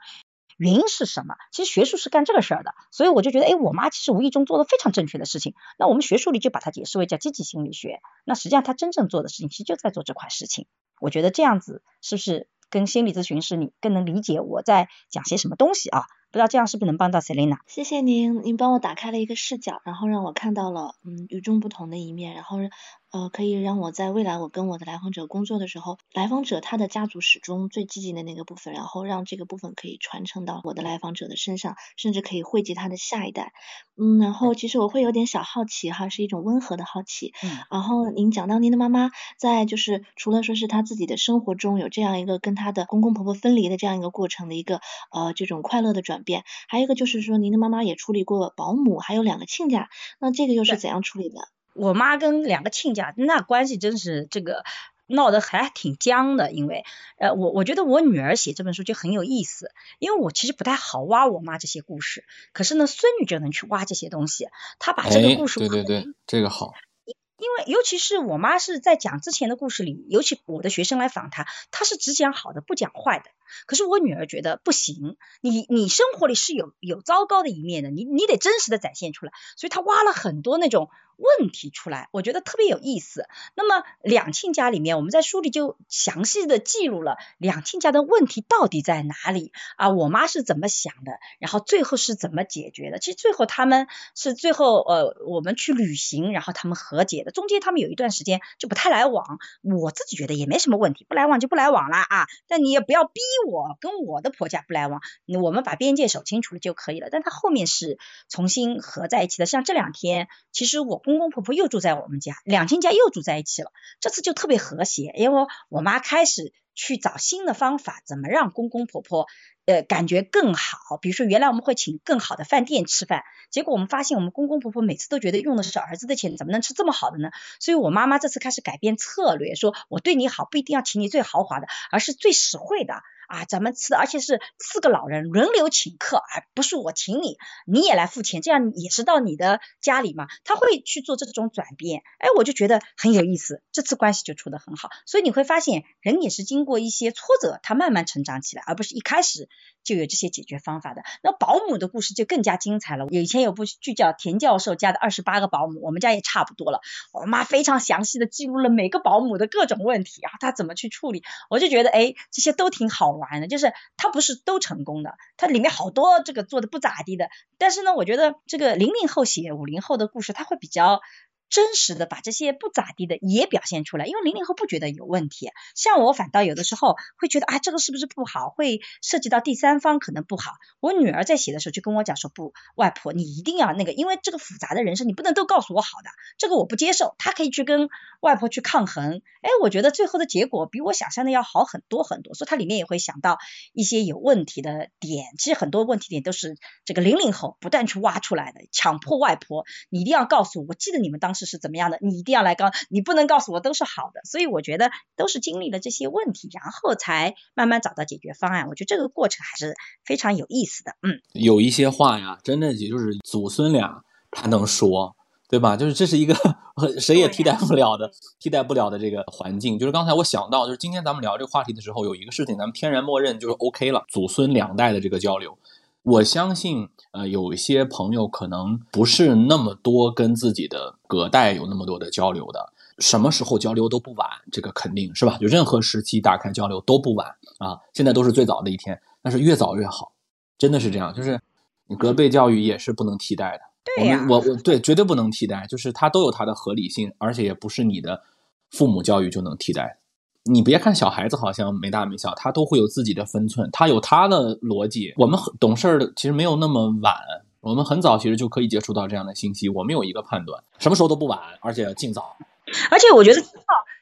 Speaker 2: 原因是什么？其实学术是干这个事儿的，所以我就觉得，哎，我妈其实无意中做的非常正确的事情。那我们学术里就把它解释为叫积极心理学。那实际上她真正做的事情，其实就在做这块事情。我觉得这样子是不是跟心理咨询师你更能理解我在讲些什么东西啊？不知道这样是不是能帮到 Selina？
Speaker 4: 谢谢您，您帮我打开了一个视角，然后让我看到了嗯与众不同的一面，然后。呃，可以让我在未来我跟我的来访者工作的时候，来访者他的家族史中最积极的那个部分，然后让这个部分可以传承到我的来访者的身上，甚至可以惠及他的下一代。嗯，然后其实我会有点小好奇哈，是一种温和的好奇。嗯。然后您讲到您的妈妈在就是除了说是她自己的生活中有这样一个跟她的公公婆婆分离的这样一个过程的一个呃这种快乐的转变，还有一个就是说您的妈妈也处理过保姆，还有两个亲家，那这个又是怎样处理的？
Speaker 2: 我妈跟两个亲家那关系真是这个闹得还挺僵的，因为呃我我觉得我女儿写这本书就很有意思，因为我其实不太好挖我妈这些故事，可是呢孙女就能去挖这些东西，她把这个故事
Speaker 3: 对对对这个好，
Speaker 2: 因为尤其是我妈是在讲之前的故事里，尤其我的学生来访她，她是只讲好的不讲坏的。可是我女儿觉得不行，你你生活里是有有糟糕的一面的，你你得真实的展现出来，所以她挖了很多那种问题出来，我觉得特别有意思。那么两亲家里面，我们在书里就详细的记录了两亲家的问题到底在哪里啊？我妈是怎么想的，然后最后是怎么解决的？其实最后他们是最后呃我们去旅行，然后他们和解的，中间他们有一段时间就不太来往，我自己觉得也没什么问题，不来往就不来往啦啊，但你也不要逼我跟我的婆家不来往，我们把边界守清楚了就可以了。但他后面是重新合在一起的，像这两天，其实我公公婆婆又住在我们家，两亲家又住在一起了，这次就特别和谐，因为我妈开始去找新的方法，怎么让公公婆婆呃感觉更好。比如说原来我们会请更好的饭店吃饭，结果我们发现我们公公婆婆每次都觉得用的是儿子的钱，怎么能吃这么好的呢？所以我妈妈这次开始改变策略，说我对你好不一定要请你最豪华的，而是最实惠的。啊，咱们吃的，而且是四个老人轮流请客，而不是我请你，你也来付钱，这样也是到你的家里嘛。他会去做这种转变，哎，我就觉得很有意思，这次关系就处得很好。所以你会发现，人也是经过一些挫折，他慢慢成长起来，而不是一开始就有这些解决方法的。那保姆的故事就更加精彩了。以前有部剧叫《田教授家的二十八个保姆》，我们家也差不多了。我妈非常详细的记录了每个保姆的各种问题啊，她怎么去处理，我就觉得哎，这些都挺好。玩的，就是他不是都成功的，它里面好多这个做的不咋地的，但是呢，我觉得这个零零后写五零后的故事，他会比较。真实的把这些不咋地的也表现出来，因为零零后不觉得有问题，像我反倒有的时候会觉得啊，这个是不是不好？会涉及到第三方可能不好。我女儿在写的时候就跟我讲说，不，外婆你一定要那个，因为这个复杂的人生你不能都告诉我好的，这个我不接受。她可以去跟外婆去抗衡。哎，我觉得最后的结果比我想象的要好很多很多。所以它里面也会想到一些有问题的点，其实很多问题点都是这个零零后不断去挖出来的，强迫外婆你一定要告诉我。我记得你们当时。是怎么样的？你一定要来告，你不能告诉我都是好的。所以我觉得都是经历了这些问题，然后才慢慢找到解决方案。我觉得这个过程还是非常有意思的。嗯，
Speaker 3: 有一些话呀，真的也就是祖孙俩他能说，对吧？就是这是一个谁也替代不了的、替代不了的这个环境。就是刚才我想到，就是今天咱们聊这个话题的时候，有一个事情咱们天然默认就是 OK 了，祖孙两代的这个交流。我相信，呃，有一些朋友可能不是那么多跟自己的隔代有那么多的交流的，什么时候交流都不晚，这个肯定是吧？就任何时期打开交流都不晚啊！现在都是最早的一天，但是越早越好，真的是这样。就是你隔辈教育也是不能替代的，
Speaker 2: 对呀，
Speaker 3: 我我对绝对不能替代，就是它都有它的合理性，而且也不是你的父母教育就能替代。你别看小孩子好像没大没小，他都会有自己的分寸，他有他的逻辑。我们很懂事儿的，其实没有那么晚，我们很早其实就可以接触到这样的信息。我们有一个判断，什么时候都不晚，而且尽早。
Speaker 2: 而且我觉得，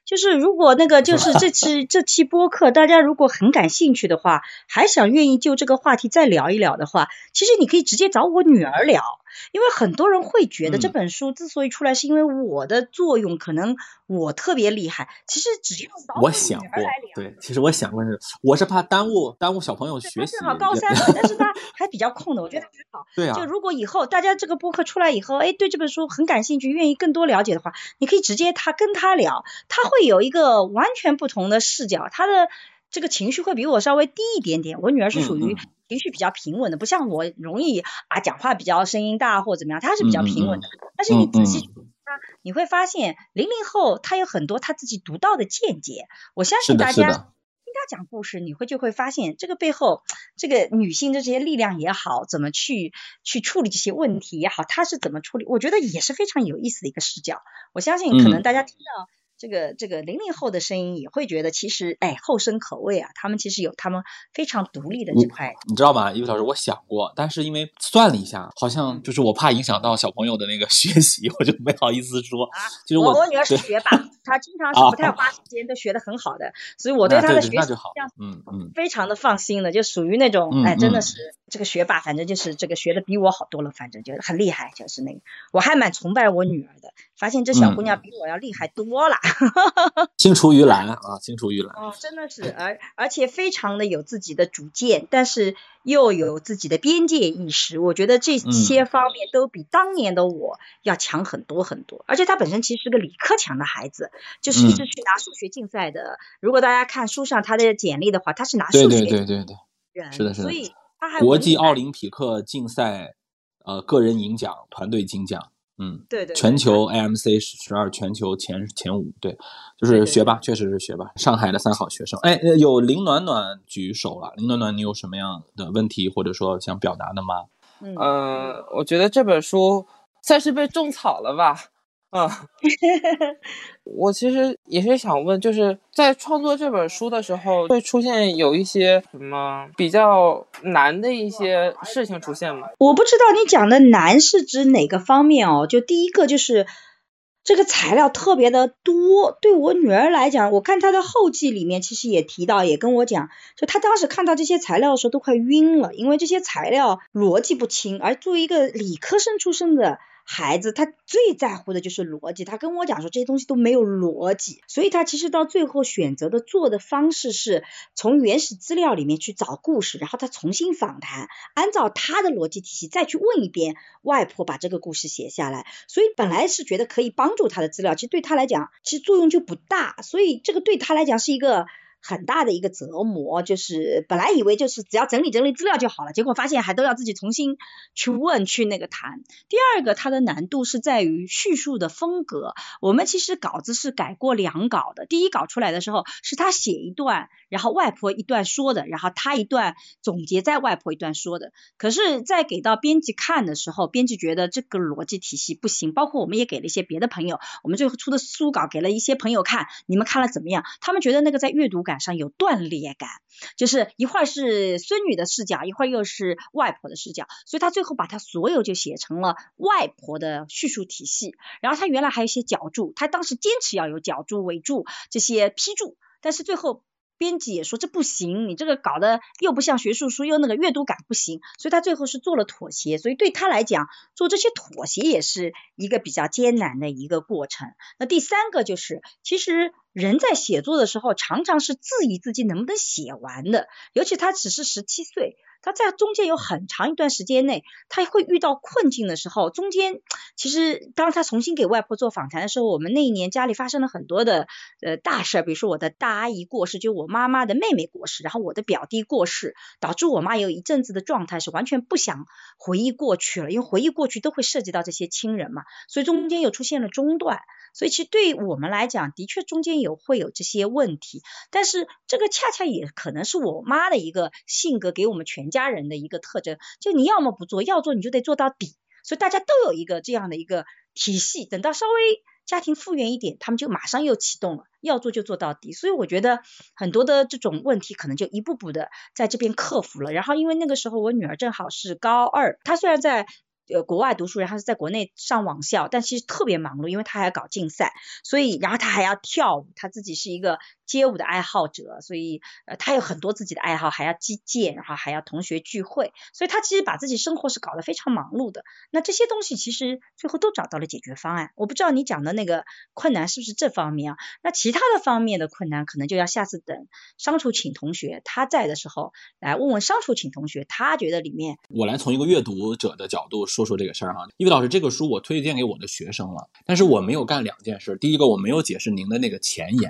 Speaker 2: 就是如果那个就是这期 这期播客，大家如果很感兴趣的话，还想愿意就这个话题再聊一聊的话，其实你可以直接找我女儿聊。因为很多人会觉得这本书之所以出来，是因为我的作用，可能我特别厉害。其实只要
Speaker 3: 我想过，对，其实我想过是，我是怕耽误耽误小朋友学习。
Speaker 2: 正好高三了，但是他 还比较空的，我觉得还好。
Speaker 3: 对啊。
Speaker 2: 就如果以后大家这个播客出来以后，哎，对这本书很感兴趣，愿意更多了解的话，你可以直接他跟他聊，他会有一个完全不同的视角，他的这个情绪会比我稍微低一点点。我女儿是属于。情绪比较平稳的，不像我容易啊讲话比较声音大或怎么样，他是比较平稳的。但是你仔细他，你会发现零零后他有很多他自己独到的见解。我相信大家听他讲故事，你会就会发现这个背后这个女性的这些力量也好，怎么去去处理这些问题也好，他是怎么处理？我觉得也是非常有意思的一个视角。我相信可能大家听到。这个这个零零后的声音也会觉得，其实哎后生可畏啊，他们其实有他们非常独立的这块。
Speaker 3: 你知道吗，一个老师，我想过，但是因为算了一下，好像就是我怕影响到小朋友的那个 学习，我就没好意思说。啊，
Speaker 2: 其实我我女儿是学霸，她经常是不太花时间，都学得很好的，所以我对她的学习
Speaker 3: 嗯嗯
Speaker 2: 非常的放心的，就属于那种哎真的是这个学霸，反正就是这个学的比我好多了，反正就很厉害，就是那个我还蛮崇拜我女儿的，发现这小姑娘比我要厉害多了。
Speaker 3: 青出于蓝啊，青出于蓝。
Speaker 2: 哦，真的是，而而且非常的有自己的主见，但是又有自己的边界意识。我觉得这些方面都比当年的我要强很多很多。而且他本身其实是个理科强的孩子，就是一直去拿数学竞赛的。如果大家看书上他的简历的话，他是拿数学
Speaker 3: 对对对对对，是的，是的。
Speaker 2: 所以他还
Speaker 3: 国际奥林匹克竞赛，呃，个人银奖、团队金奖。嗯，
Speaker 2: 对对，
Speaker 3: 全球 AMC 十二全球前前五，对，就是学霸，确实是学霸，上海的三好学生。哎，有林暖暖举手了，林暖暖，你有什么样的问题或者说想表达的吗？
Speaker 5: 嗯，我觉得这本书算是被种草了吧。啊，我其实也是想问，就是在创作这本书的时候，会出现有一些什么比较难的一些事情出现吗？
Speaker 2: 我不知道你讲的难是指哪个方面哦。就第一个就是这个材料特别的多，对我女儿来讲，我看她的后记里面其实也提到，也跟我讲，就她当时看到这些材料的时候都快晕了，因为这些材料逻辑不清，而作为一个理科生出身的。孩子他最在乎的就是逻辑，他跟我讲说这些东西都没有逻辑，所以他其实到最后选择的做的方式是从原始资料里面去找故事，然后他重新访谈，按照他的逻辑体系再去问一遍外婆把这个故事写下来。所以本来是觉得可以帮助他的资料，其实对他来讲其实作用就不大，所以这个对他来讲是一个。很大的一个折磨，就是本来以为就是只要整理整理资料就好了，结果发现还都要自己重新去问去那个谈。第二个，它的难度是在于叙述的风格。我们其实稿子是改过两稿的，第一稿出来的时候是他写一段，然后外婆一段说的，然后他一段总结，在外婆一段说的。可是，在给到编辑看的时候，编辑觉得这个逻辑体系不行，包括我们也给了一些别的朋友，我们最后出的书稿给了一些朋友看，你们看了怎么样？他们觉得那个在阅读感。上有断裂感，就是一会儿是孙女的视角，一会儿又是外婆的视角，所以他最后把他所有就写成了外婆的叙述体系。然后他原来还有一些脚注，他当时坚持要有脚注、尾注这些批注，但是最后。编辑也说这不行，你这个搞得又不像学术书，又那个阅读感不行，所以他最后是做了妥协。所以对他来讲，做这些妥协也是一个比较艰难的一个过程。那第三个就是，其实人在写作的时候，常常是质疑自己能不能写完的，尤其他只是十七岁。他在中间有很长一段时间内，他会遇到困境的时候。中间其实当他重新给外婆做访谈的时候，我们那一年家里发生了很多的呃大事，比如说我的大阿姨过世，就我妈妈的妹妹过世，然后我的表弟过世，导致我妈有一阵子的状态是完全不想回忆过去了，因为回忆过去都会涉及到这些亲人嘛，所以中间又出现了中断。所以其实对我们来讲，的确中间有会有这些问题，但是这个恰恰也可能是我妈的一个性格给我们全家人的一个特征，就你要么不做，要做你就得做到底，所以大家都有一个这样的一个体系。等到稍微家庭复原一点，他们就马上又启动了，要做就做到底。所以我觉得很多的这种问题可能就一步步的在这边克服了。然后因为那个时候我女儿正好是高二，她虽然在。呃，国外读书，然后是在国内上网校，但其实特别忙碌，因为他还要搞竞赛，所以然后他还要跳舞，他自己是一个街舞的爱好者，所以呃他有很多自己的爱好，还要击剑，然后还要同学聚会，所以他其实把自己生活是搞得非常忙碌的。那这些东西其实最后都找到了解决方案。我不知道你讲的那个困难是不是这方面啊？那其他的方面的困难，可能就要下次等商楚请同学他在的时候来问问商楚请同学，他觉得里面
Speaker 3: 我来从一个阅读者的角度说。说这个事儿哈，因为老师这个书我推荐给我的学生了，但是我没有干两件事。第一个，我没有解释您的那个前言，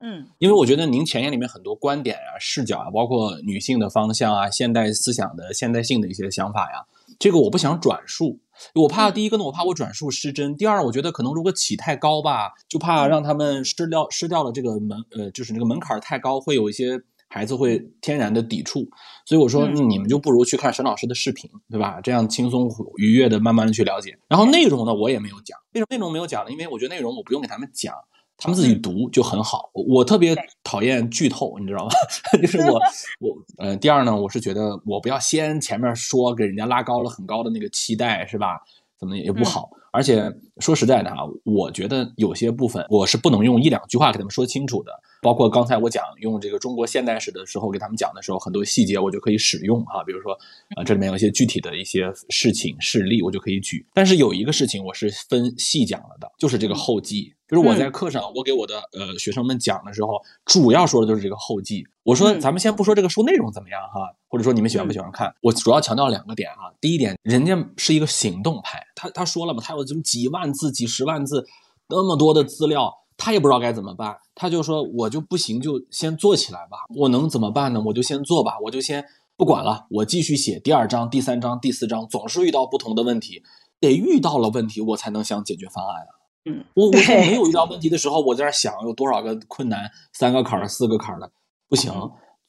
Speaker 2: 嗯，
Speaker 3: 因为我觉得您前言里面很多观点啊、视角啊，包括女性的方向啊、现代思想的现代性的一些想法呀，这个我不想转述，我怕第一个呢，我怕我转述失真；第二，我觉得可能如果起太高吧，就怕让他们失掉失掉了这个门，呃，就是那个门槛太高，会有一些。孩子会天然的抵触，所以我说你们就不如去看沈老师的视频，对吧？这样轻松愉悦的慢慢的去了解。然后内容呢，我也没有讲，为什么内容没有讲呢？因为我觉得内容我不用给他们讲，他们自己读就很好。我特别讨厌剧透，你知道吗？就是我 我呃，第二呢，我是觉得我不要先前面说给人家拉高了很高的那个期待，是吧？怎么也不好。而且说实在的哈，我觉得有些部分我是不能用一两句话给他们说清楚的。包括刚才我讲用这个中国现代史的时候给他们讲的时候，很多细节我就可以使用哈。比如说啊，这里面有一些具体的一些事情事例，我就可以举。但是有一个事情我是分细讲了的，就是这个后记比如我在课上，我给我的呃学生们讲的时候，主要说的就是这个后记。我说，咱们先不说这个书内容怎么样哈，或者说你们喜欢不喜欢看，我主要强调两个点哈。第一点，人家是一个行动派，他他说了嘛，他有这么几万字、几十万字那么多的资料，他也不知道该怎么办，他就说我就不行，就先做起来吧。我能怎么办呢？我就先做吧，我就先不管了，我继续写第二章、第三章、第四章，总是遇到不同的问题，得遇到了问题，我才能想解决方案啊。
Speaker 2: 嗯，
Speaker 3: 我我在没有遇到问题的时候，我在那想有多少个困难，三个坎儿、四个坎儿的。不行，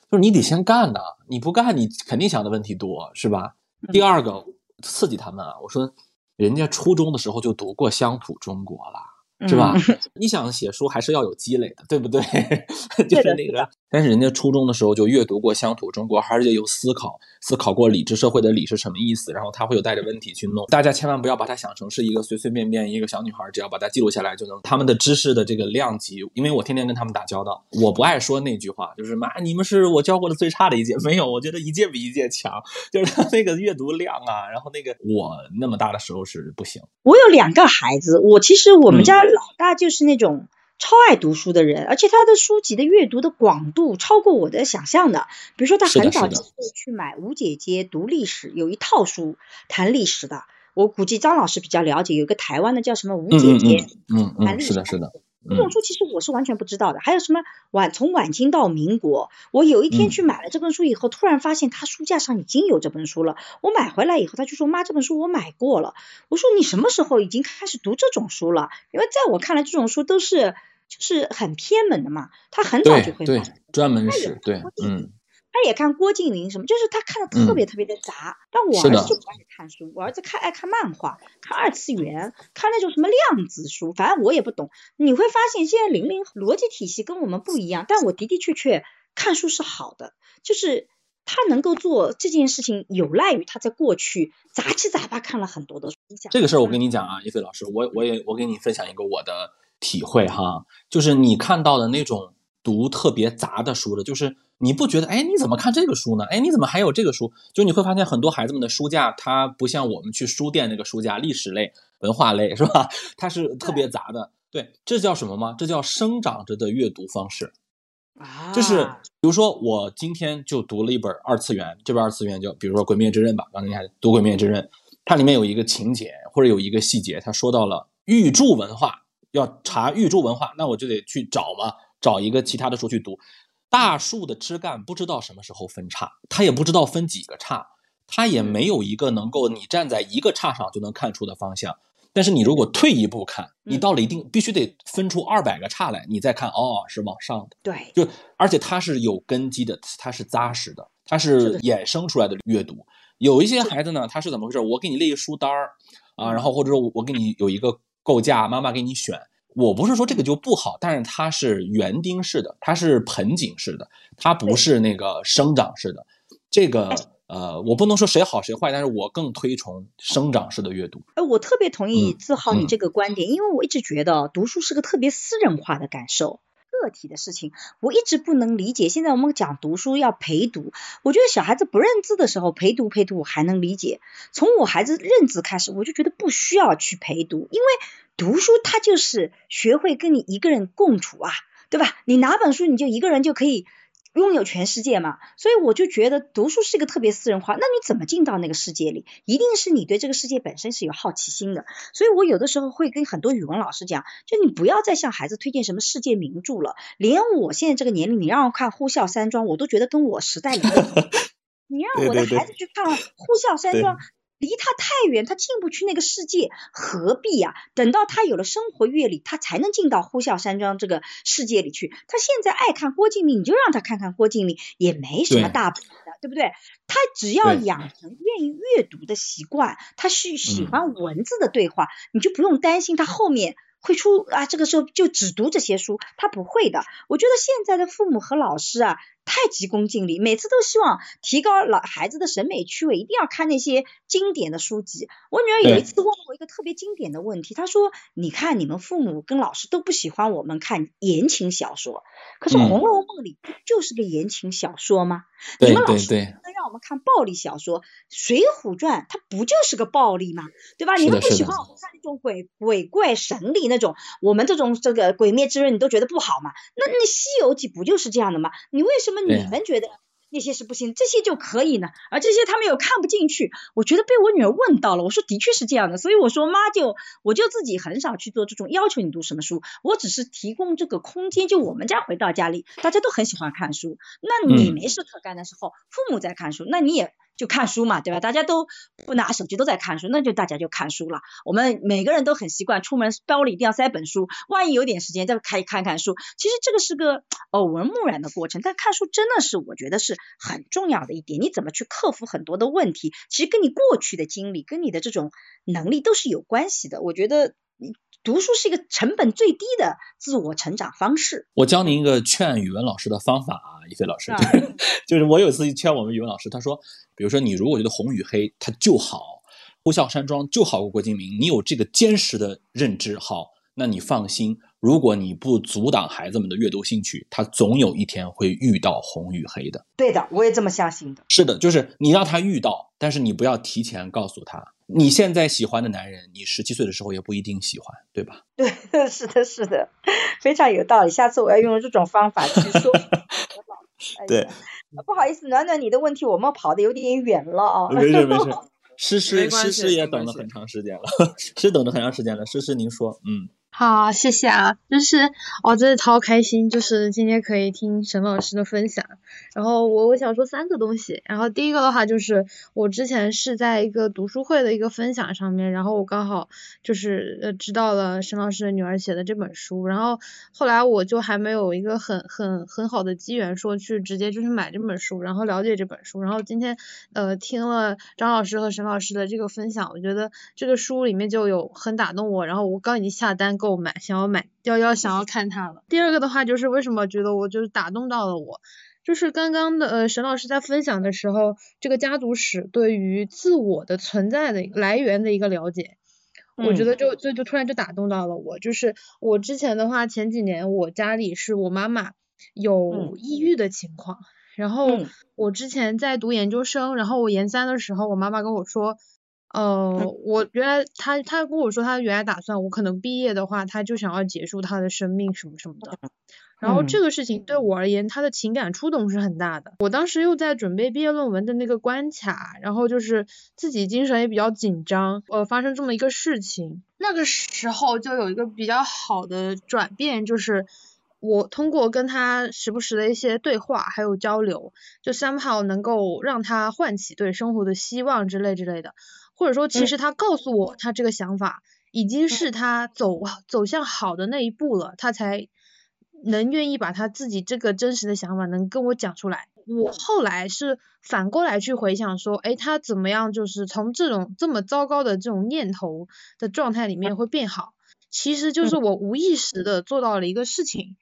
Speaker 3: 就是你得先干呐！你不干，你肯定想的问题多，是吧？第二个刺激他们啊，我说人家初中的时候就读过乡土中国了，是吧？你想写书还是要有积累的，对不对？就是那个，但是人家初中的时候就阅读过乡土中国，而且有思考，思考过理智社会的理是什么意思，然后他会有带着问题去弄。大家千万不要把它想成是一个随随便便一个小女孩，只要把它记录下来就能。他们的知识的这个量级，因为我天天跟他们打交道，我不爱说那句话，就是妈，你们是我教过的最差的一届，没有，我觉得一届比一届强。就是他那个阅读量啊，然后那个我那么大的时候是不行。
Speaker 2: 我有两个孩子，我其实我们家老大就是那种。超爱读书的人，而且他的书籍的阅读的广度超过我的想象的。比如说，他很早就会去买吴姐姐读历史，有一套书谈历史的。我估计张老师比较了解，有个台湾的叫什么吴姐姐，
Speaker 3: 嗯嗯，是的，是的。
Speaker 2: 这种书其实我是完全不知道的。还有什么晚从晚清到民国，我有一天去买了这本书以后，突然发现他书架上已经有这本书了。我买回来以后，他就说妈，这本书我买过了。我说你什么时候已经开始读这种书了？因为在我看来，这种书都是。就是很偏门的嘛，他很早就会
Speaker 3: 买专门是对，嗯，
Speaker 2: 他也看郭敬明什么，就是他看的特别特别的杂。但我儿子就不爱看书，我儿子看爱看漫画，看二次元，看那种什么量子书，反正我也不懂。你会发现现在零零逻辑体系跟我们不一样，但我的的确确看书是好的，就是他能够做这件事情，有赖于他在过去杂七杂八看了很多的书。
Speaker 3: 这个事儿我跟你讲啊，一飞老师，我我也我给你分享一个我的。体会哈，就是你看到的那种读特别杂的书的，就是你不觉得哎，你怎么看这个书呢？哎，你怎么还有这个书？就你会发现很多孩子们的书架，它不像我们去书店那个书架，历史类、文化类是吧？它是特别杂的。对，这叫什么吗？这叫生长着的阅读方式。
Speaker 2: 啊，
Speaker 3: 就是比如说我今天就读了一本二次元，这本二次元就比如说《鬼灭之刃》吧，刚才你还读《鬼灭之刃》，它里面有一个情节或者有一个细节，它说到了玉柱文化。要查玉柱文化，那我就得去找嘛，找一个其他的书去读。大树的枝干不知道什么时候分叉，它也不知道分几个叉，它也没有一个能够你站在一个叉上就能看出的方向。但是你如果退一步看，你到了一定必须得分出二百个叉来，你再看，哦，是往上的。
Speaker 2: 对，
Speaker 3: 就而且它是有根基的，它是扎实的，它是衍生出来的阅读。有一些孩子呢，他是怎么回事？我给你列一书单儿啊，然后或者说我给你有一个。构架，妈妈给你选。我不是说这个就不好，但是它是园丁式的，它是盆景式的，它不是那个生长式的。这个呃，我不能说谁好谁坏，但是我更推崇生长式的阅读。
Speaker 2: 哎，我特别同意自豪你这个观点，因为我一直觉得读书是个特别私人化的感受。个体的事情，我一直不能理解。现在我们讲读书要陪读，我觉得小孩子不认字的时候陪读陪读我还能理解。从我孩子认字开始，我就觉得不需要去陪读，因为读书它就是学会跟你一个人共处啊，对吧？你拿本书你就一个人就可以。拥有全世界嘛，所以我就觉得读书是一个特别私人化。那你怎么进到那个世界里？一定是你对这个世界本身是有好奇心的。所以我有的时候会跟很多语文老师讲，就你不要再向孩子推荐什么世界名著了。连我现在这个年龄，你让我看《呼啸山庄》，我都觉得跟我时代里的。你让我的孩子去看《呼啸山庄》。离他太远，他进不去那个世界，何必呀？等到他有了生活阅历，他才能进到呼啸山庄这个世界里去。他现在爱看郭敬明，你就让他看看郭敬明，也没什么大不了的，对不对？他只要养成愿意阅读的习惯，他是喜欢文字的对话，你就不用担心他后面。会出啊，这个时候就只读这些书，他不会的。我觉得现在的父母和老师啊，太急功近利，每次都希望提高老孩子的审美趣味，一定要看那些经典的书籍。我女儿有一次问我一个特别经典的问题，她说：“你看你们父母跟老师都不喜欢我们看言情小说，可是《红楼梦》里不就是个言情小说吗？你们老师能让我们看暴力小说，《水浒传》它不就是个暴力吗？对吧？你们不喜欢我们看那种鬼鬼怪神力那种，我们这种这个鬼灭之刃你都觉得不好嘛？那那《西游记》不就是这样的吗？你为什么你们觉得？那些是不行，这些就可以呢。而这些他们又看不进去。我觉得被我女儿问到了，我说的确是这样的。所以我说妈就我就自己很少去做这种要求你读什么书，我只是提供这个空间。就我们家回到家里，大家都很喜欢看书。那你没事可干的时候，父母在看书，那你也。就看书嘛，对吧？大家都不拿手机，都在看书，那就大家就看书了。我们每个人都很习惯，出门包里一定要塞本书，万一有点时间再开看看书。其实这个是个耳闻目染的过程，但看书真的是我觉得是很重要的一点。你怎么去克服很多的问题，其实跟你过去的经历、跟你的这种能力都是有关系的。我觉得。读书是一个成本最低的自我成长方式。
Speaker 3: 我教您一个劝语文老师的方法啊，一飞老师，就是我有一次劝我们语文老师，他说，比如说你如果觉得红与黑它就好，呼啸山庄就好过郭敬明，你有这个坚实的认知，好，那你放心，如果你不阻挡孩子们的阅读兴趣，他总有一天会遇到红与黑的。
Speaker 2: 对的，我也这么相信的。
Speaker 3: 是的，就是你让他遇到，但是你不要提前告诉他。你现在喜欢的男人，你十七岁的时候也不一定喜欢，对吧？
Speaker 2: 对，是的，是的，非常有道理。下次我要用这种方法去说。
Speaker 3: 对，
Speaker 2: 不好意思，暖暖，你的问题我们跑的有点远了啊。
Speaker 3: 没事没 事，诗诗诗诗也等了很长时间了，是等了很长时间了。诗诗，您说，嗯。
Speaker 6: 好，谢谢啊，就是我真的超开心，就是今天可以听沈老师的分享。然后我我想说三个东西，然后第一个的话就是我之前是在一个读书会的一个分享上面，然后我刚好就是呃知道了沈老师的女儿写的这本书，然后后来我就还没有一个很很很好的机缘说去直接就是买这本书，然后了解这本书。然后今天呃听了张老师和沈老师的这个分享，我觉得这个书里面就有很打动我，然后我刚已经下单购。购买想要买要要想要看它了。第二个的话就是为什么觉得我就是打动到了我，就是刚刚的呃沈老师在分享的时候，这个家族史对于自我的存在的来源的一个了解，我觉得就就就突然就打动到了我。就是我之前的话前几年我家里是我妈妈有抑郁的情况，然后我之前在读研究生，然后我研三的时候，我妈妈跟我说。呃，我原来他他跟我说他原来打算我可能毕业的话，他就想要结束他的生命什么什么的。然后这个事情对我而言，他的情感触动是很大的。我当时又在准备毕业论文的那个关卡，然后就是自己精神也比较紧张。呃，发生这么一个事情，那个时候就有一个比较好的转变，就是我通过跟他时不时的一些对话还有交流，就 somehow 能够让他唤起对生活的希望之类之类的。或者说，其实他告诉我，他这个想法已经是他走走向好的那一步了，他才能愿意把他自己这个真实的想法能跟我讲出来。我后来是反过来去回想说，哎，他怎么样，就是从这种这么糟糕的这种念头的状态里面会变好，其实就是我无意识的做到了一个事情。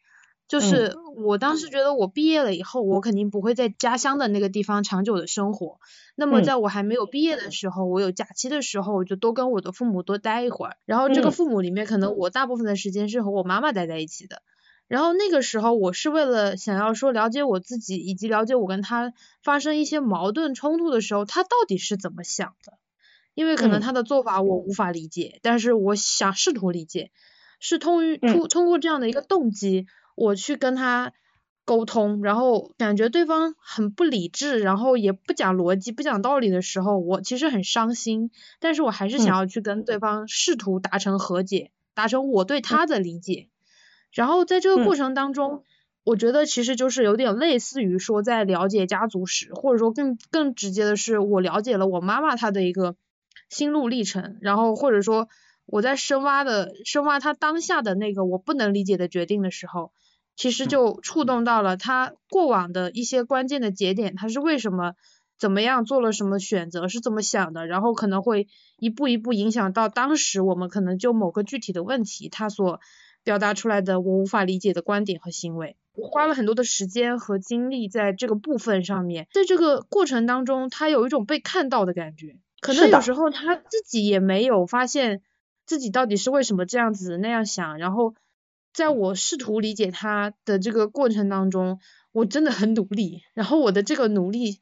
Speaker 6: 就是我当时觉得我毕业了以后，我肯定不会在家乡的那个地方长久的生活。那么在我还没有毕业的时候，我有假期的时候，我就多跟我的父母多待一会儿。然后这个父母里面，可能我大部分的时间是和我妈妈待在一起的。然后那个时候，我是为了想要说了解我自己，以及了解我跟他发生一些矛盾冲突的时候，他到底是怎么想的。因为可能他的做法我无法理解，但是我想试图理解，是通于通通过这样的一个动机。我去跟他沟通，然后感觉对方很不理智，然后也不讲逻辑、不讲道理的时候，我其实很伤心。但是我还是想要去跟对方试图达成和解，达成我对他的理解。然后在这个过程当中，我觉得其实就是有点类似于说在了解家族史，或者说更更直接的是我了解了我妈妈她的一个心路历程，然后或者说我在深挖的深挖她当下的那个我不能理解的决定的时候。其实就触动到了他过往的一些关键的节点，他是为什么怎么样做了什么选择，是怎么想的，然后可能会一步一步影响到当时我们可能就某个具体的问题，他所表达出来的我无法理解的观点和行为。我花了很多的时间和精力在这个部分上面，在这个过程当中，他有一种被看到的感觉，可能有时候他自己也没有发现自己到底是为什么这样子那样想，然后。在我试图理解他的这个过程当中，我真的很努力，然后我的这个努力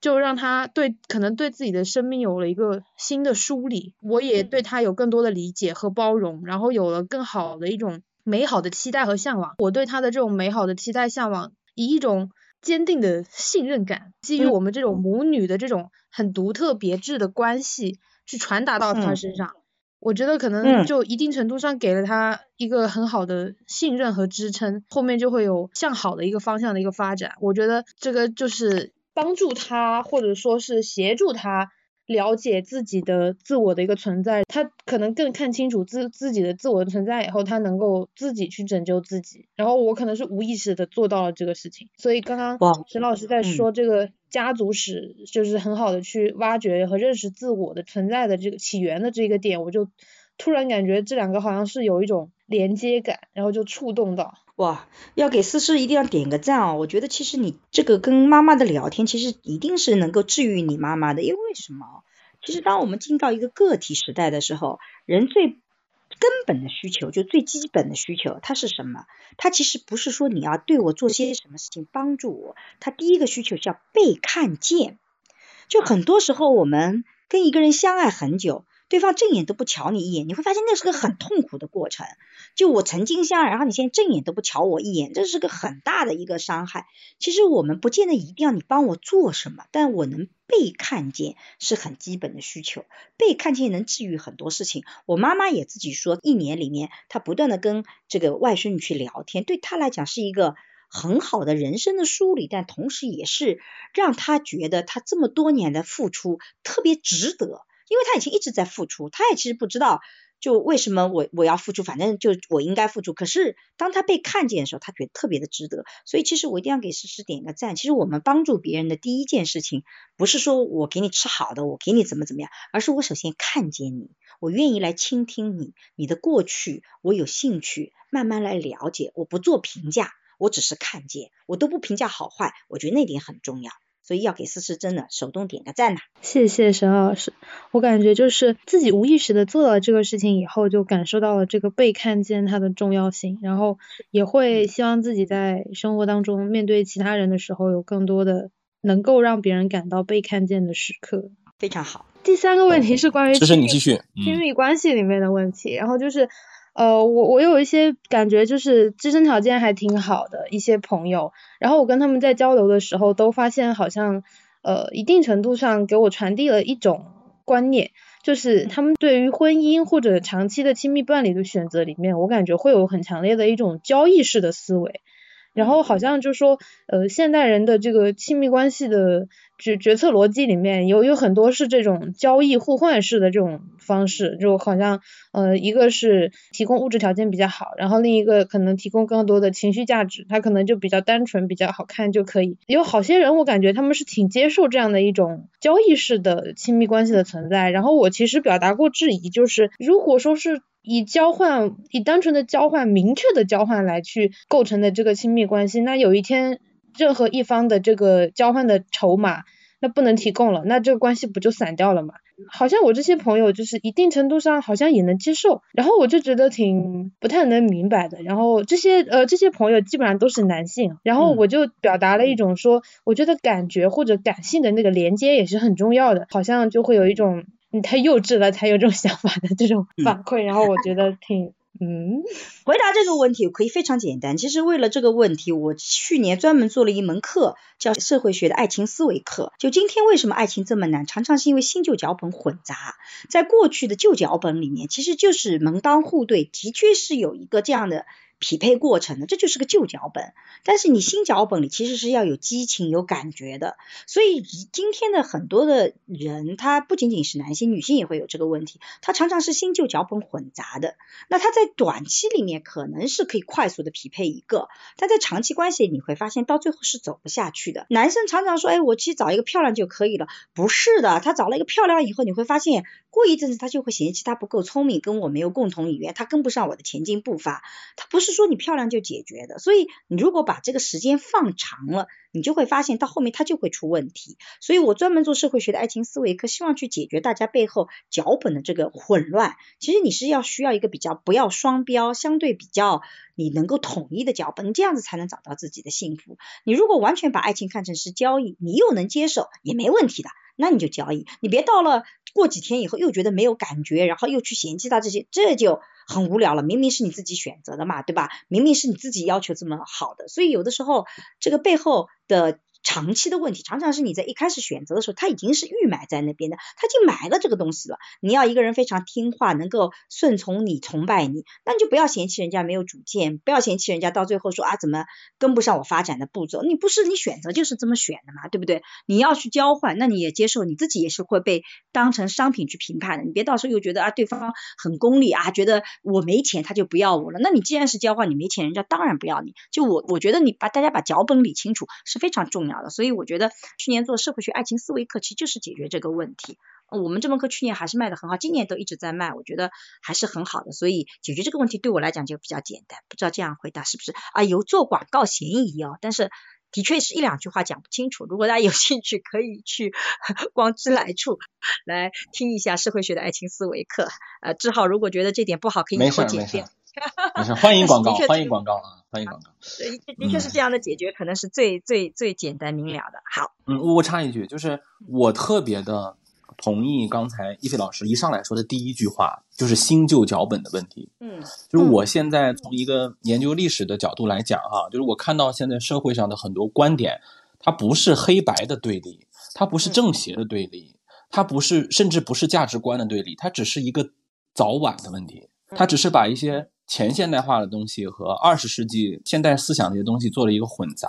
Speaker 6: 就让他对可能对自己的生命有了一个新的梳理，我也对他有更多的理解和包容，然后有了更好的一种美好的期待和向往。我对他的这种美好的期待向往，以一种坚定的信任感，基于我们这种母女的这种很独特别致的关系，去传达到他身上。我觉得可能就一定程度上给了他一个很好的信任和支撑，后面就会有向好的一个方向的一个发展。我觉得这个就是帮助他，或者说是协助他了解自己的自我的一个存在。他可能更看清楚自自己的自我的存在以后，他能够自己去拯救自己。然后我可能是无意识的做到了这个事情。所以刚刚沈老师在说这个。家族史就是很好的去挖掘和认识自我的存在的这个起源的这个点，我就突然感觉这两个好像是有一种连接感，然后就触动到。
Speaker 2: 哇，要给思思一定要点个赞哦！我觉得其实你这个跟妈妈的聊天，其实一定是能够治愈你妈妈的，因为什么？其实当我们进到一个个体时代的时候，人最根本的需求就最基本的需求，它是什么？它其实不是说你要对我做些什么事情帮助我，它第一个需求叫被看见。就很多时候我们跟一个人相爱很久。对方正眼都不瞧你一眼，你会发现那是个很痛苦的过程。就我曾经相爱，然后你现在正眼都不瞧我一眼，这是个很大的一个伤害。其实我们不见得一定要你帮我做什么，但我能被看见是很基本的需求。被看见能治愈很多事情。我妈妈也自己说，一年里面她不断的跟这个外孙女去聊天，对她来讲是一个很好的人生的梳理，但同时也是让她觉得她这么多年的付出特别值得。因为他以前一直在付出，他也其实不知道就为什么我我要付出，反正就我应该付出。可是当他被看见的时候，他觉得特别的值得。所以其实我一定要给诗诗点个赞。其实我们帮助别人的第一件事情，不是说我给你吃好的，我给你怎么怎么样，而是我首先看见你，我愿意来倾听你，你的过去我有兴趣慢慢来了解。我不做评价，我只是看见，我都不评价好坏。我觉得那点很重要。所以要给思思真的手动点个赞呐！
Speaker 6: 谢谢沈老师，我感觉就是自己无意识的做了这个事情以后，就感受到了这个被看见它的重要性，然后也会希望自己在生活当中面对其他人的时候，有更多的能够让别人感到被看见的时刻。
Speaker 2: 非常好。
Speaker 6: 第三个问题是关于
Speaker 3: 这是你继续
Speaker 6: 亲密关系里面的问题，然后就是。呃，我我有一些感觉，就是自身条件还挺好的一些朋友，然后我跟他们在交流的时候，都发现好像，呃，一定程度上给我传递了一种观念，就是他们对于婚姻或者长期的亲密伴侣的选择里面，我感觉会有很强烈的一种交易式的思维。然后好像就说，呃，现代人的这个亲密关系的决决策逻辑里面有有很多是这种交易互换式的这种方式，就好像，呃，一个是提供物质条件比较好，然后另一个可能提供更多的情绪价值，他可能就比较单纯，比较好看就可以。有好些人我感觉他们是挺接受这样的一种交易式的亲密关系的存在。然后我其实表达过质疑，就是如果说是。以交换，以单纯的交换、明确的交换来去构成的这个亲密关系，那有一天任何一方的这个交换的筹码，那不能提供了，那这个关系不就散掉了吗？好像我这些朋友就是一定程度上好像也能接受，然后我就觉得挺不太能明白的。然后这些呃这些朋友基本上都是男性，然后我就表达了一种说，我觉得感觉或者感性的那个连接也是很重要的，好像就会有一种。你太幼稚了，才有这种想法的这种反馈，然后我觉得挺嗯。
Speaker 2: 回答这个问题可以非常简单，其实为了这个问题，我去年专门做了一门课，叫社会学的爱情思维课。就今天为什么爱情这么难，常常是因为新旧脚本混杂。在过去的旧脚本里面，其实就是门当户对，的确是有一个这样的。匹配过程的，这就是个旧脚本。但是你新脚本里其实是要有激情、有感觉的。所以今天的很多的人，他不仅仅是男性，女性也会有这个问题。他常常是新旧脚本混杂的。那他在短期里面可能是可以快速的匹配一个，但在长期关系你会发现到最后是走不下去的。男生常常说，哎，我去找一个漂亮就可以了。不是的，他找了一个漂亮以后，你会发现过一阵子他就会嫌弃他不够聪明，跟我没有共同语言，他跟不上我的前进步伐。他不是。是说你漂亮就解决的。所以你如果把这个时间放长了，你就会发现到后面它就会出问题。所以我专门做社会学的爱情思维课，希望去解决大家背后脚本的这个混乱。其实你是要需要一个比较不要双标，相对比较你能够统一的脚本，你这样子才能找到自己的幸福。你如果完全把爱情看成是交易，你又能接受也没问题的。那你就交易，你别到了过几天以后又觉得没有感觉，然后又去嫌弃他这些，这就很无聊了。明明是你自己选择的嘛，对吧？明明是你自己要求这么好的，所以有的时候这个背后的。长期的问题常常是你在一开始选择的时候，他已经是预埋在那边的，他已经埋了这个东西了。你要一个人非常听话，能够顺从你、崇拜你，那你就不要嫌弃人家没有主见，不要嫌弃人家到最后说啊怎么跟不上我发展的步骤。你不是你选择就是这么选的嘛，对不对？你要去交换，那你也接受你自己也是会被当成商品去评判的。你别到时候又觉得啊对方很功利啊，觉得我没钱他就不要我了。那你既然是交换，你没钱，人家当然不要你。就我我觉得你把大家把脚本理清楚是非常重要。所以我觉得去年做社会学爱情思维课，其实就是解决这个问题。我们这门课去年还是卖的很好，今年都一直在卖，我觉得还是很好的。所以解决这个问题对我来讲就比较简单。不知道这样回答是不是啊？有做广告嫌疑哦，但是的确是一两句话讲不清楚。如果大家有兴趣，可以去 光之来处来听一下社会学的爱情思维课。呃，志浩如果觉得这点不好，可以以后剪掉。
Speaker 3: 没事，欢迎广告，欢迎广告啊，欢迎广告。
Speaker 2: 对，的确是这样的解决，可能是最最最简单明了的。好，
Speaker 3: 嗯，我插一句，就是我特别的同意刚才一菲老师一上来说的第一句话，就是新旧脚本的问题。
Speaker 2: 嗯，
Speaker 3: 就是我现在从一个研究历史的角度来讲哈，就是我看到现在社会上的很多观点，它不是黑白的对立，它不是正邪的对立，它不是甚至不是价值观的对立，它只是一个早晚的问题，它只是把一些。前现代化的东西和二十世纪现代思想这些东西做了一个混杂，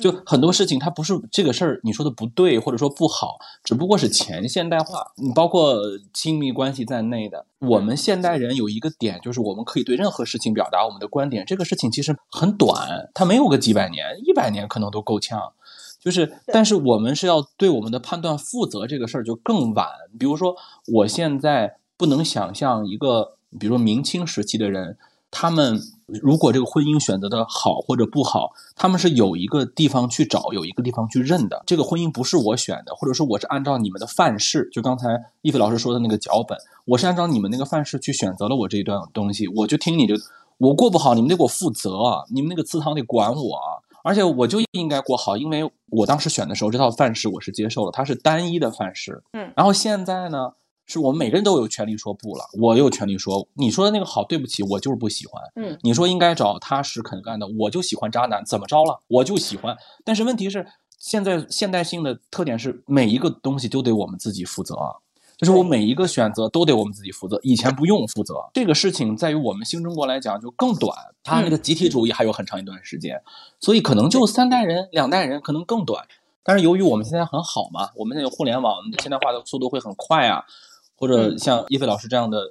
Speaker 3: 就很多事情它不是这个事儿你说的不对或者说不好，只不过是前现代化。你包括亲密关系在内的，我们现代人有一个点，就是我们可以对任何事情表达我们的观点。这个事情其实很短，它没有个几百年，一百年可能都够呛。就是，但是我们是要对我们的判断负责，这个事儿就更晚。比如说，我现在不能想象一个。比如说明清时期的人，他们如果这个婚姻选择的好或者不好，他们是有一个地方去找，有一个地方去认的。这个婚姻不是我选的，或者说我是按照你们的范式，就刚才易飞老师说的那个脚本，我是按照你们那个范式去选择了我这一段东西，我就听你的，我过不好，你们得给我负责，你们那个祠堂得管我，而且我就应该过好，因为我当时选的时候这套范式我是接受了，它是单一的范式，
Speaker 2: 嗯，
Speaker 3: 然后现在呢？是我们每个人都有权利说不了，我有权利说你说的那个好，对不起，我就是不喜欢。
Speaker 2: 嗯，
Speaker 3: 你说应该找踏实肯干的，我就喜欢渣男，怎么着了？我就喜欢。但是问题是，现在现代性的特点是每一个东西都得我们自己负责，就是我每一个选择都得我们自己负责。以前不用负责，这个事情在于我们新中国来讲就更短，它那个集体主义还有很长一段时间，所以可能就三代人、两代人可能更短。但是由于我们现在很好嘛，我们现在有互联网，现代化的速度会很快啊。或者像叶飞老师这样的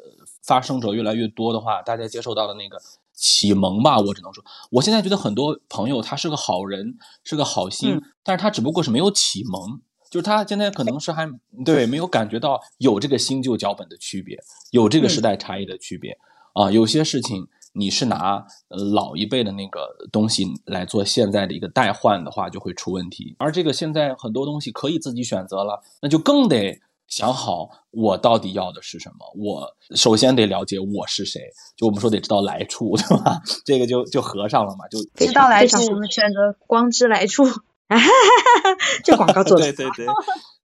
Speaker 3: 发声者越来越多的话，大家接受到的那个启蒙吧，我只能说，我现在觉得很多朋友他是个好人，是个好心，但是他只不过是没有启蒙，就是他现在可能是还对没有感觉到有这个新旧脚本的区别，有这个时代差异的区别啊，有些事情你是拿老一辈的那个东西来做现在的一个代换的话，就会出问题。而这个现在很多东西可以自己选择了，那就更得。想好我到底要的是什么？我首先得了解我是谁，就我们说得知道来处，对吧？这个就就合上了嘛，就
Speaker 6: 知道来处，我们选择光之来处。
Speaker 2: 这广告做
Speaker 3: 的对对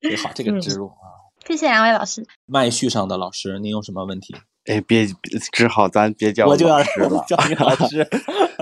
Speaker 3: 对，好，这 个植入啊。
Speaker 6: 谢谢两位老师。
Speaker 3: 麦序上的老师，您有什么问题？
Speaker 7: 哎，别只好，咱别叫
Speaker 3: 我
Speaker 7: 老师了，
Speaker 3: 叫你老师。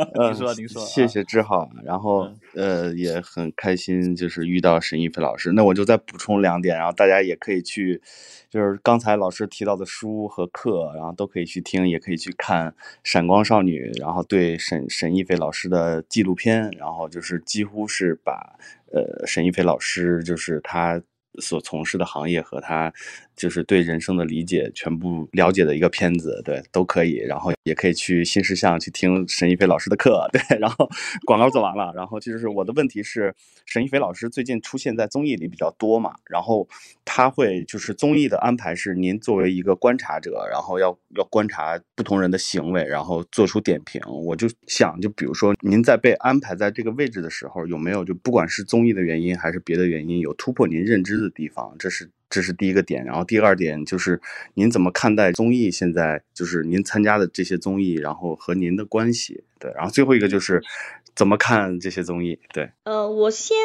Speaker 3: 您说，您说。
Speaker 7: 谢谢志浩，然后呃也很开心，就是遇到沈一飞老师。那我就再补充两点，然后大家也可以去，就是刚才老师提到的书和课，然后都可以去听，也可以去看《闪光少女》，然后对沈沈一飞老师的纪录片，然后就是几乎是把呃沈一飞老师就是他。所从事的行业和他就是对人生的理解全部了解的一个片子，对，都可以。然后也可以去新事项去听沈一飞老师的课，对。然后广告做完了，然后就是我的问题是，沈一飞老师最近出现在综艺里比较多嘛，然后他会就是综艺的安排是您作为一个观察者，然后要要观察不同人的行为，然后做出点评。我就想，就比如说您在被安排在这个位置的时候，有没有就不管是综艺的原因还是别的原因，有突破您认知的地方？这是。这是第一个点，然后第二点就是您怎么看待综艺？现在就是您参加的这些综艺，然后和您的关系，对。然后最后一个就是怎么看这些综艺？对。
Speaker 2: 呃，我先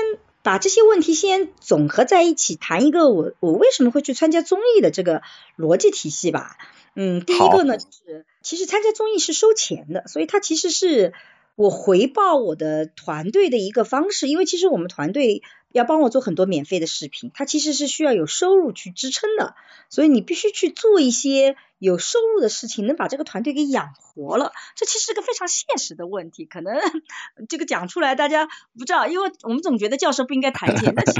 Speaker 2: 把这些问题先总合在一起谈一个我我为什么会去参加综艺的这个逻辑体系吧。嗯，第一个呢，就是其实参加综艺是收钱的，所以它其实是我回报我的团队的一个方式，因为其实我们团队。要帮我做很多免费的视频，它其实是需要有收入去支撑的，所以你必须去做一些有收入的事情，能把这个团队给养活了。这其实是个非常现实的问题，可能 这个讲出来大家不知道，因为我们总觉得教授不应该谈钱，但是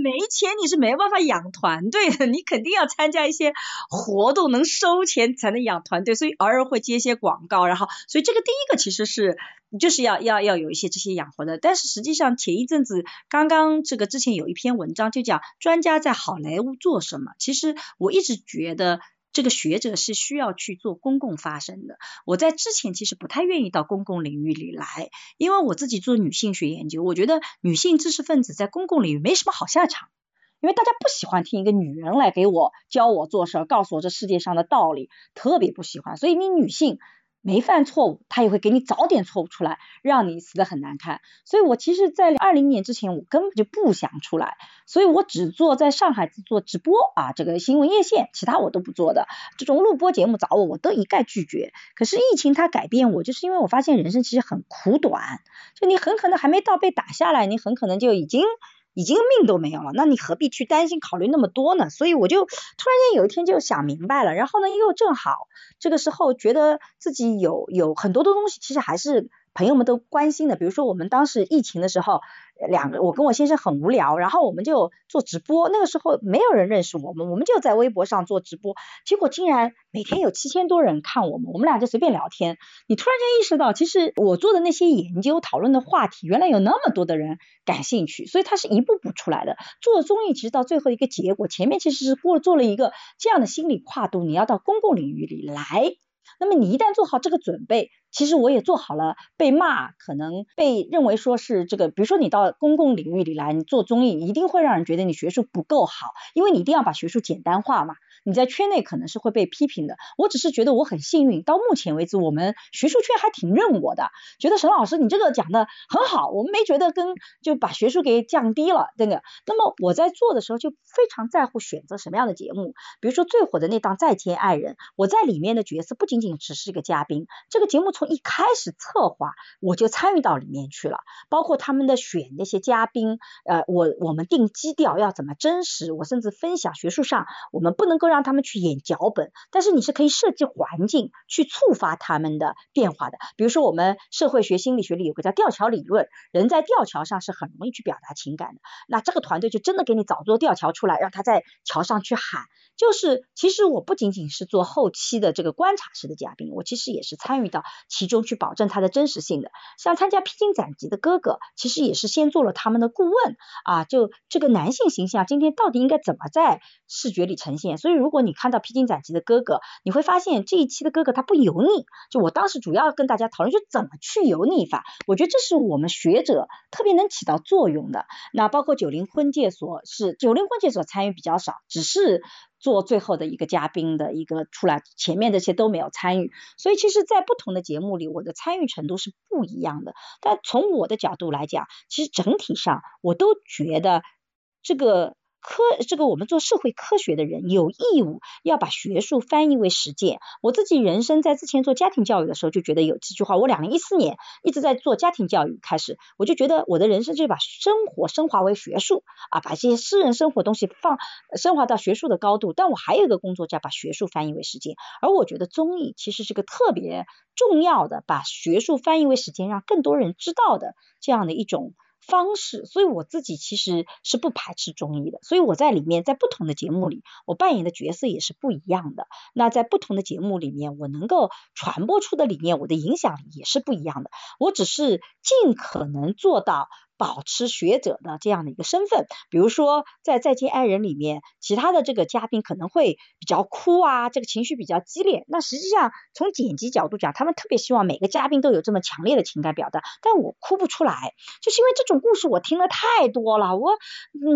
Speaker 2: 没钱你是没办法养团队的，你肯定要参加一些活动能收钱才能养团队，所以偶尔会接一些广告，然后所以这个第一个其实是。就是要要要有一些这些养活的，但是实际上前一阵子刚刚这个之前有一篇文章就讲专家在好莱坞做什么。其实我一直觉得这个学者是需要去做公共发声的。我在之前其实不太愿意到公共领域里来，因为我自己做女性学研究，我觉得女性知识分子在公共领域没什么好下场，因为大家不喜欢听一个女人来给我教我做事，告诉我这世界上的道理，特别不喜欢。所以你女性。没犯错误，他也会给你找点错误出来，让你死的很难看。所以我其实，在二零年之前，我根本就不想出来，所以我只做在上海做直播啊，这个新闻夜线，其他我都不做的。这种录播节目找我，我都一概拒绝。可是疫情它改变我，就是因为我发现人生其实很苦短，就你很可能还没到被打下来，你很可能就已经。已经命都没有了，那你何必去担心考虑那么多呢？所以我就突然间有一天就想明白了，然后呢又正好这个时候觉得自己有有很多的东西，其实还是。朋友们都关心的，比如说我们当时疫情的时候，两个我跟我先生很无聊，然后我们就做直播。那个时候没有人认识我们，我们就在微博上做直播，结果竟然每天有七千多人看我们。我们俩就随便聊天，你突然间意识到，其实我做的那些研究讨论的话题，原来有那么多的人感兴趣，所以它是一步步出来的。做综艺其实到最后一个结果，前面其实是过做了一个这样的心理跨度，你要到公共领域里来。那么你一旦做好这个准备，其实我也做好了被骂，可能被认为说是这个，比如说你到公共领域里来，你做综艺，一定会让人觉得你学术不够好，因为你一定要把学术简单化嘛。你在圈内可能是会被批评的，我只是觉得我很幸运，到目前为止我们学术圈还挺认我的，觉得沈老师你这个讲的很好，我们没觉得跟就把学术给降低了，这个。那么我在做的时候就非常在乎选择什么样的节目，比如说最火的那档《再见爱人》，我在里面的角色不仅仅只是一个嘉宾，这个节目从一开始策划我就参与到里面去了，包括他们的选那些嘉宾，呃，我我们定基调要怎么真实，我甚至分享学术上我们不能够。让他们去演脚本，但是你是可以设计环境去触发他们的变化的。比如说，我们社会学心理学里有个叫吊桥理论，人在吊桥上是很容易去表达情感的。那这个团队就真的给你找座吊桥出来，让他在桥上去喊。就是，其实我不仅仅是做后期的这个观察式的嘉宾，我其实也是参与到其中去保证它的真实性的。像参加披荆斩棘的哥哥，其实也是先做了他们的顾问啊。就这个男性形象，今天到底应该怎么在视觉里呈现？所以如果你看到披荆斩棘的哥哥，你会发现这一期的哥哥他不油腻。就我当时主要跟大家讨论，就怎么去油腻法。我觉得这是我们学者特别能起到作用的。那包括九零婚介所是九零婚介所参与比较少，只是。做最后的一个嘉宾的一个出来，前面这些都没有参与，所以其实，在不同的节目里，我的参与程度是不一样的。但从我的角度来讲，其实整体上我都觉得这个。科这个我们做社会科学的人有义务要把学术翻译为实践。我自己人生在之前做家庭教育的时候就觉得有这句话。我两零一四年一直在做家庭教育，开始我就觉得我的人生就是把生活升华为学术啊，把这些私人生活东西放升华到学术的高度。但我还有一个工作叫把学术翻译为实践。而我觉得综艺其实是个特别重要的把学术翻译为实践，让更多人知道的这样的一种。方式，所以我自己其实是不排斥中医的，所以我在里面在不同的节目里，我扮演的角色也是不一样的。那在不同的节目里面，我能够传播出的理念，我的影响力也是不一样的。我只是尽可能做到。保持学者的这样的一个身份，比如说在《再见爱人》里面，其他的这个嘉宾可能会比较哭啊，这个情绪比较激烈。那实际上从剪辑角度讲，他们特别希望每个嘉宾都有这么强烈的情感表达，但我哭不出来，就是因为这种故事我听了太多了。我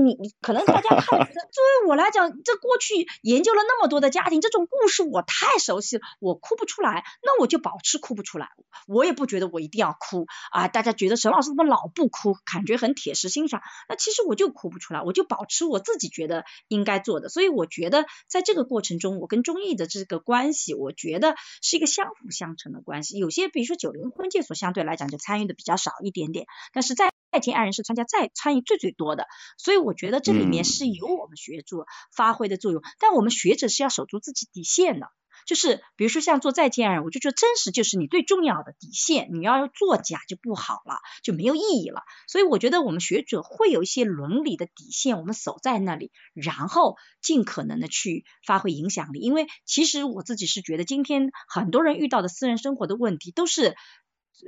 Speaker 2: 你可能大家看，作为我来讲，这过去研究了那么多的家庭，这种故事我太熟悉了，我哭不出来，那我就保持哭不出来。我也不觉得我一定要哭啊，大家觉得沈老师怎么老不哭？感觉很铁石心肠，那其实我就哭不出来，我就保持我自己觉得应该做的，所以我觉得在这个过程中，我跟中艺的这个关系，我觉得是一个相辅相成的关系。有些比如说九零婚介所相对来讲就参与的比较少一点点，但是在爱情爱人是参加再参与最最多的，所以我觉得这里面是有我们学者发挥的作用，但我们学者是要守住自己底线的。就是比如说像做再见爱人，我就觉得真实就是你最重要的底线，你要作假就不好了，就没有意义了。所以我觉得我们学者会有一些伦理的底线，我们守在那里，然后尽可能的去发挥影响力。因为其实我自己是觉得，今天很多人遇到的私人生活的问题都是。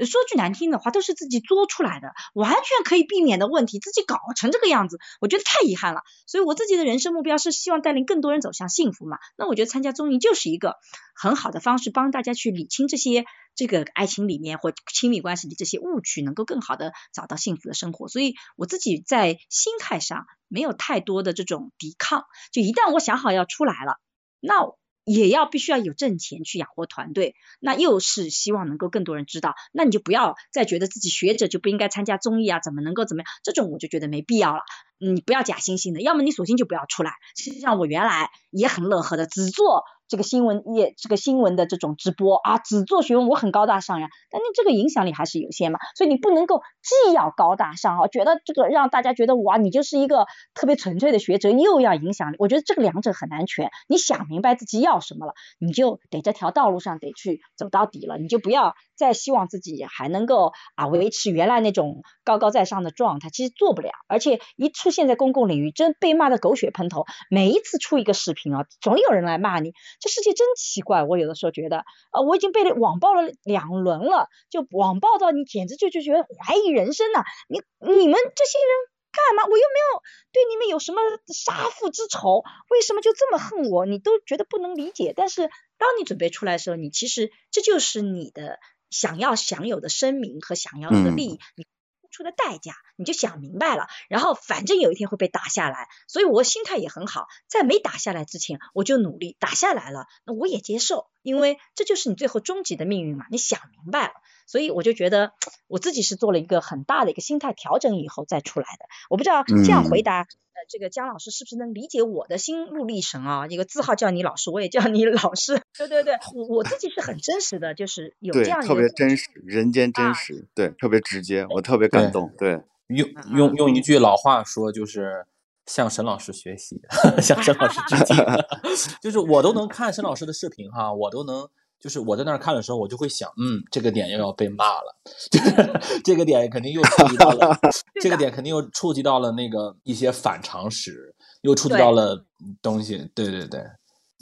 Speaker 2: 说句难听的话，都是自己作出来的，完全可以避免的问题，自己搞成这个样子，我觉得太遗憾了。所以我自己的人生目标是希望带领更多人走向幸福嘛。那我觉得参加综艺就是一个很好的方式，帮大家去理清这些这个爱情里面或亲密关系的这些误区，能够更好的找到幸福的生活。所以我自己在心态上没有太多的这种抵抗，就一旦我想好要出来了，那。也要必须要有挣钱去养活团队，那又是希望能够更多人知道，那你就不要再觉得自己学者就不应该参加综艺啊，怎么能够怎么样？这种我就觉得没必要了。你不要假惺惺的，要么你索性就不要出来。实际上我原来也很乐呵的，只做。这个新闻业，这个新闻的这种直播啊，只做学问，我很高大上呀，但你这个影响力还是有限嘛，所以你不能够既要高大上啊，觉得这个让大家觉得哇，你就是一个特别纯粹的学者，又要影响力，我觉得这个两者很难全。你想明白自己要什么了，你就得这条道路上得去走到底了，你就不要再希望自己还能够啊维持原来那种高高在上的状态，其实做不了，而且一出现在公共领域，真被骂的狗血喷头，每一次出一个视频啊，总有人来骂你。这世界真奇怪，我有的时候觉得，呃，我已经被网暴了两轮了，就网暴到你简直就就觉得怀疑人生了。你你们这些人干嘛？我又没有对你们有什么杀父之仇，为什么就这么恨我？你都觉得不能理解。但是当你准备出来的时候，你其实这就是你的想要享有的声名和想要的利益。你付。出的代价，你就想明白了，然后反正有一天会被打下来，所以我心态也很好，在没打下来之前，我就努力，打下来了，那我也接受，因为这就是你最后终极的命运嘛，你想明白了，所以我就觉得我自己是做了一个很大的一个心态调整以后再出来的，我不知道这样回答。这个姜老师是不是能理解我的心路历程啊？一个字号叫你老师，我也叫你老师。对对对，我我自己是很真实的，就是有这样
Speaker 7: 特别真实，人间真实，对，特别直接，我特别感动。对，
Speaker 3: 用用用一句老话说，就是向沈老师学习，向沈老师致敬。就是我都能看沈老师的视频哈，我都能。就是我在那儿看的时候，我就会想，嗯，这个点又要被骂了，就是这个点肯定又触及到了，这个点肯定又触及到了那个一些反常识，又触及到了东西，对对对，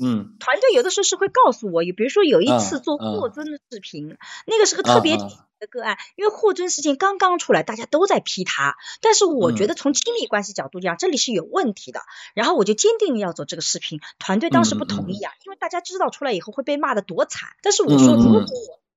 Speaker 3: 嗯。
Speaker 2: 团队有的时候是会告诉我，比如说有一次做霍尊的视频，那个是个特别。的个案，因为霍尊事件刚刚出来，大家都在批他，但是我觉得从亲密关系角度讲，这里是有问题的。然后我就坚定要做这个视频，团队当时不同意啊，因为大家知道出来以后会被骂的多惨。但是我说，如果我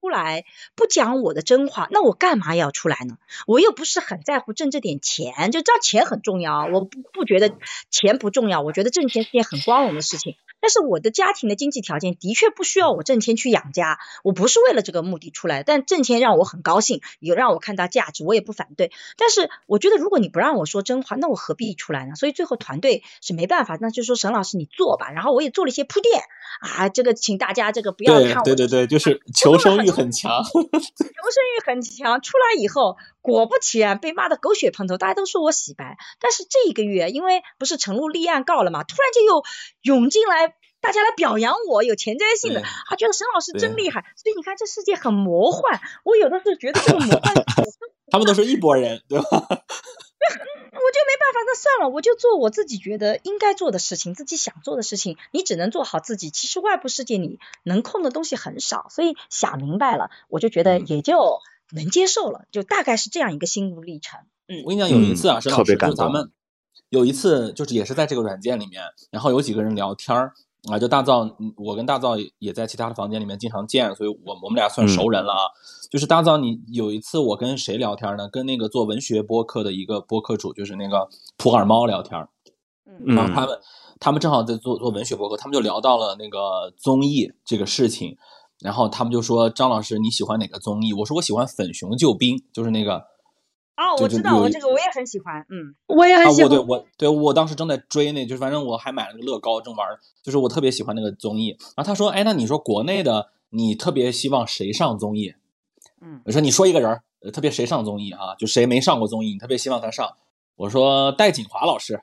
Speaker 2: 出来不讲我的真话，那我干嘛要出来呢？我又不是很在乎挣这点钱，就知道钱很重要，我不不觉得钱不重要，我觉得挣钱是件很光荣的事情。但是我的家庭的经济条件的确不需要我挣钱去养家，我不是为了这个目的出来。但挣钱让我很高兴，有让我看到价值，我也不反对。但是我觉得如果你不让我说真话，那我何必出来呢？所以最后团队是没办法，那就说沈老师你做吧。然后我也做了一些铺垫啊，这个请大家这个不要看
Speaker 3: 我。对对对对，就是求生欲很强，求生
Speaker 2: 欲很强。出来以后。果不其然，被骂的狗血喷头，大家都说我洗白。但是这一个月，因为不是陈露立案告了嘛，突然就又涌进来，大家来表扬我，有前瞻性的，啊，觉得沈老师真厉害。所以你看，这世界很魔幻。我有的时候觉得这个魔幻，
Speaker 3: 他们都是一拨人，对吧？
Speaker 2: 我就没办法，那算了，我就做我自己觉得应该做的事情，自己想做的事情。你只能做好自己，其实外部世界你能控的东西很少，所以想明白了，我就觉得也就能接受了，就大概是这样一个心路历程。嗯，
Speaker 3: 我跟你讲，有一次啊，
Speaker 7: 嗯
Speaker 3: 沈老师，
Speaker 7: 特别感动
Speaker 3: 就咱们有一次就是也是在这个软件里面，然后有几个人聊天儿啊，就大造，嗯我跟大造也在其他的房间里面经常见，所以我我们俩算
Speaker 7: 嗯
Speaker 3: 熟人了啊。就是大造，你有一次我跟谁聊天呢？跟那个做文学播客的一个播客主，就是那个普洱猫聊天儿。
Speaker 2: 嗯
Speaker 3: 然后他们他们正好在做做文学播客，他们就聊到了那个综艺这个事情，然后他们就说张老师你喜欢哪个综艺？我说我喜欢《粉熊救兵》，就是那个
Speaker 2: 哦，我知道，我这个我也很喜欢，嗯，
Speaker 6: 我也
Speaker 3: 啊，
Speaker 6: 很喜欢。
Speaker 3: 我对我对我当时正在追那，就是反正我还买了个乐高，正玩，就是我特别喜欢那个综艺。然后他说，哎，那你说国内的你特别希望谁上综艺？
Speaker 2: 嗯
Speaker 3: 我说你说一个人儿，呃特别谁上综艺啊？就谁没上过综艺，你特别希望他上。我说戴锦华老师，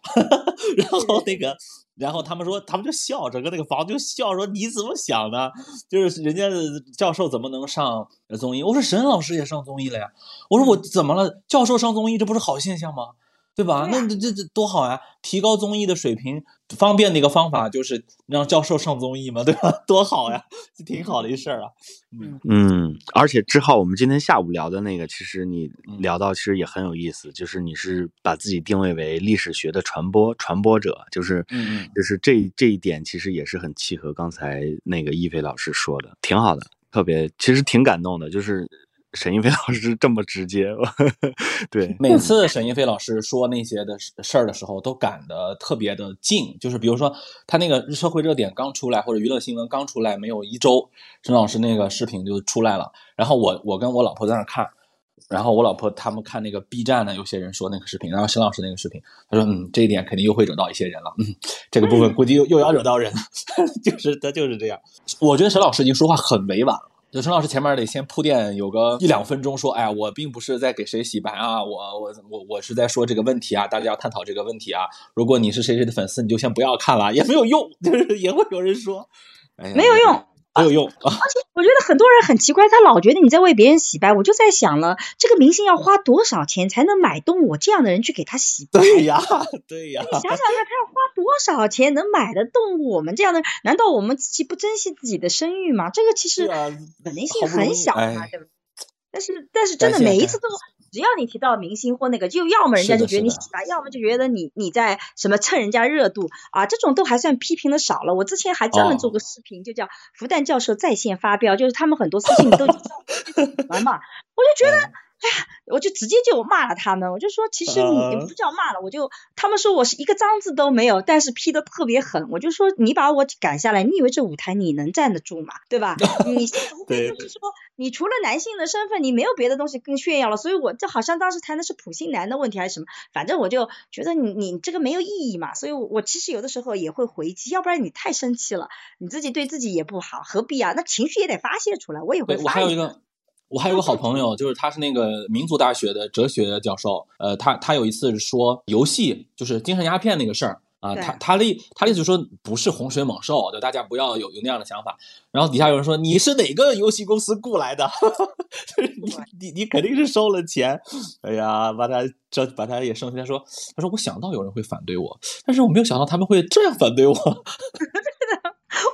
Speaker 3: 然后那个，然后他们说，他们就笑，整个那个房就笑，说你怎么想的？就是人家教授怎么能上呃综艺？我说沈老师也上综艺了呀。我说我怎么了？教授上综艺，这不是好现象吗？对吧？
Speaker 2: 对啊
Speaker 3: 那这这这多好呀！提高综艺的水平，方便的一个方法就是让教授上综艺嘛，对吧？多好呀，这挺好的一事儿啊。嗯
Speaker 7: 嗯，而且志浩，我们今天下午聊的那个，其实你
Speaker 3: 嗯
Speaker 7: 聊到其实也很有意思，就是你是把自己定位为历史学的传播传播者，就是
Speaker 3: 嗯嗯
Speaker 7: 就是这这一点其实也是很契合刚才那个易飞老师说的，挺好的，特别其实挺感动的，就是沈一飞老师这么直接，对，
Speaker 3: 每次沈一飞老师说那些的事事儿的时候，都赶得特别的近。就是比如说，他那个社会热点刚出来，或者娱乐新闻刚出来没有一周，沈老师那个视频就出来了。然后我我跟我老婆在那儿看，然后我老婆他们看那个 B 站呢，有些人说那个视频，然后沈老师那个视频，他说嗯，这一点肯定又会惹到一些人了，嗯，这个部分估计又又要惹到人了，就是他就是这样。我觉得沈老师已经说话很委婉了。就陈老师前面得先铺垫有个一两分钟，说，哎呀，我并不是在给谁洗白啊，我我我我是在说这个问题啊，大家要探讨这个问题啊。如果你是谁谁的粉丝，你就先不要看了，也没有用，就是也会有人说，哎呀，
Speaker 2: 没有用，
Speaker 3: 没有用啊。
Speaker 2: 我觉得很多人很奇怪，他老觉得你在为别人洗白。我就在想了，这个明星要花多少钱才能买动我这样的人去给他洗白？
Speaker 3: 对呀，对呀
Speaker 2: 你，想想看，他要花多少钱能买得动我们这样的？难道我们自己不珍惜自己的声誉吗？这个其实可能性很小嘛，
Speaker 3: 哎
Speaker 2: 对吧？但是但是真的每一次都，只要你提到明星或那个，就要么人家就觉得你洗白，要么就觉得你你在什么蹭人家热度啊，这种都还算批评的少了。我之前还专门做
Speaker 3: 哦
Speaker 2: 过视频，就叫复旦教授在线发飙，就是他们很多私信都完 嘛，我就觉得。
Speaker 3: 嗯
Speaker 2: 哎呀，我就直接就骂了他们，我就说其实你
Speaker 3: 啊
Speaker 2: 不叫骂了，我就他们说我是一个脏字都没有，但是批的特别狠，我就说你把我赶下来，你以为这舞台你能站得住吗？对吧？你无非就是说你除了男性的身份，你没有别的东西更炫耀了，所以我这好像当时谈的是普信男的问题还是什么，反正我就觉得你你这个没有意义嘛，所以我我其实有的时候也会回击，要不然你太生气了，你自己对自己也不好，何必啊？那情绪也得发泄出来，我也会发下
Speaker 3: 还有一个，我还有个好朋友，就是他是那个民族大学的哲学教授。呃，他他有一次说游戏就是精神鸦片那个事儿啊，
Speaker 2: 对
Speaker 3: 他他的意他的意思说不是洪水猛兽，就大家不要有有那样的想法。然后底下有人说你是哪个游戏公司雇来的？就是你你你肯定是收了钱。哎呀，把他这把他也生气，他说他说我想到有人会反对我，但是我没有想到他们会这样反对我。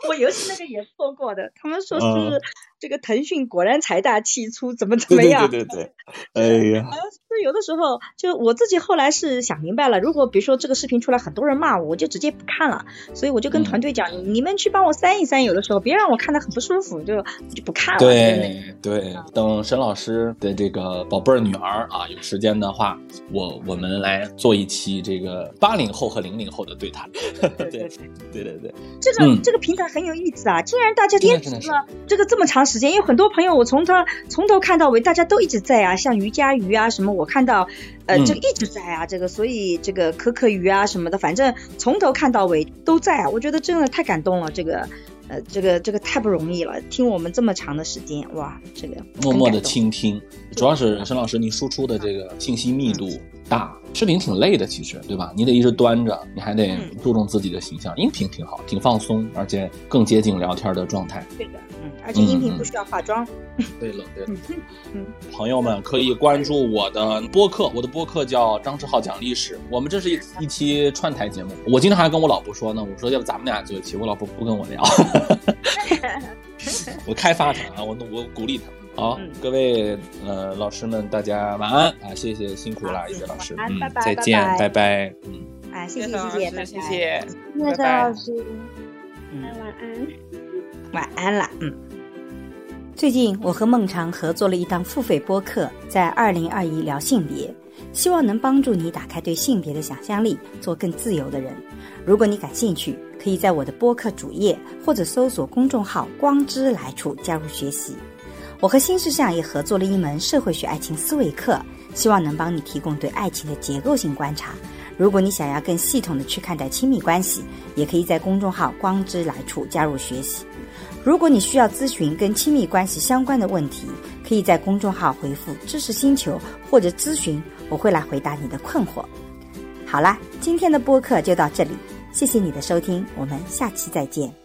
Speaker 2: 我游戏那个也做过的，他们说
Speaker 3: 嗯
Speaker 2: 是这个腾讯果然财大气粗，怎么怎么样？
Speaker 3: 对对对，哎呀。
Speaker 2: 好像是有的时候，就我自己后来是想明白了，如果比如说这个视频出来很多人骂我，我就直接不看了。所以我就跟
Speaker 3: 嗯
Speaker 2: 团队讲，你你们去帮我删一删，有的时候别让我看的很不舒服，就就不看了。
Speaker 3: 对对，等沈老师的这个宝贝儿女儿啊有时间的话，我我们来做一期这个八零后和零零后的对谈。对对对对对，
Speaker 2: 这个、
Speaker 3: 嗯
Speaker 2: 这个平台很有意思啊，竟然大家坚持了这个这么长时间，因为很多朋友我从他从头看到尾，大家都一直在啊，像于佳鱼啊什么，我看到呃、
Speaker 3: 嗯。
Speaker 2: 这个一直在啊，这个所以这个可可鱼啊什么的，反正从头看到尾都在啊，我觉得真的太感动了，这个呃这个这个太不容易了，听我们这么长的时间，哇，这个
Speaker 3: 默默的倾听，主要是沈老师你输出的这个信息密度大，视频挺累的，其实对吧？你得一直端着，你还得注重自己的形象。音频挺好，挺放松，而且更接近聊天的状态。
Speaker 8: 对的，嗯，而且音频不需要化妆。
Speaker 3: 对了，对了，嗯，朋友们可以关注我的播客，我的播客叫张志浩讲历史。我们这是一一期串台节目，我今天还跟我老婆说呢，我说要不咱们俩做一期，我老婆不跟我聊。我开发他啊，我我鼓励他。好，各位呃老师们，大家晚安。啊！谢谢辛苦了，一些老师，嗯，再见，拜拜，
Speaker 8: 嗯，啊，谢谢
Speaker 9: 谢
Speaker 8: 谢
Speaker 9: 谢谢，
Speaker 5: 谢谢。
Speaker 9: 拜
Speaker 5: 老师，
Speaker 8: 嗯，
Speaker 5: 晚安，
Speaker 8: 晚安了，嗯。
Speaker 2: 最近我和孟尝合作了一档付费播客，在二零二一聊性别，希望能帮助你打开对性别的想象力，做更自由的人。如果你感兴趣，可以在我的播客主页或者搜索公众号“光之来处”加入学习。我和新世相也合作了一门社会学爱情思维课，希望能帮你提供对爱情的结构性观察。如果你想要更系统的去看待亲密关系，也可以在公众号“光之来处”加入学习。如果你需要咨询跟亲密关系相关的问题，可以在公众号回复“知识星球”或者咨询，我会来回答你的困惑。好啦，今天的播客就到这里，谢谢你的收听，我们下期再见。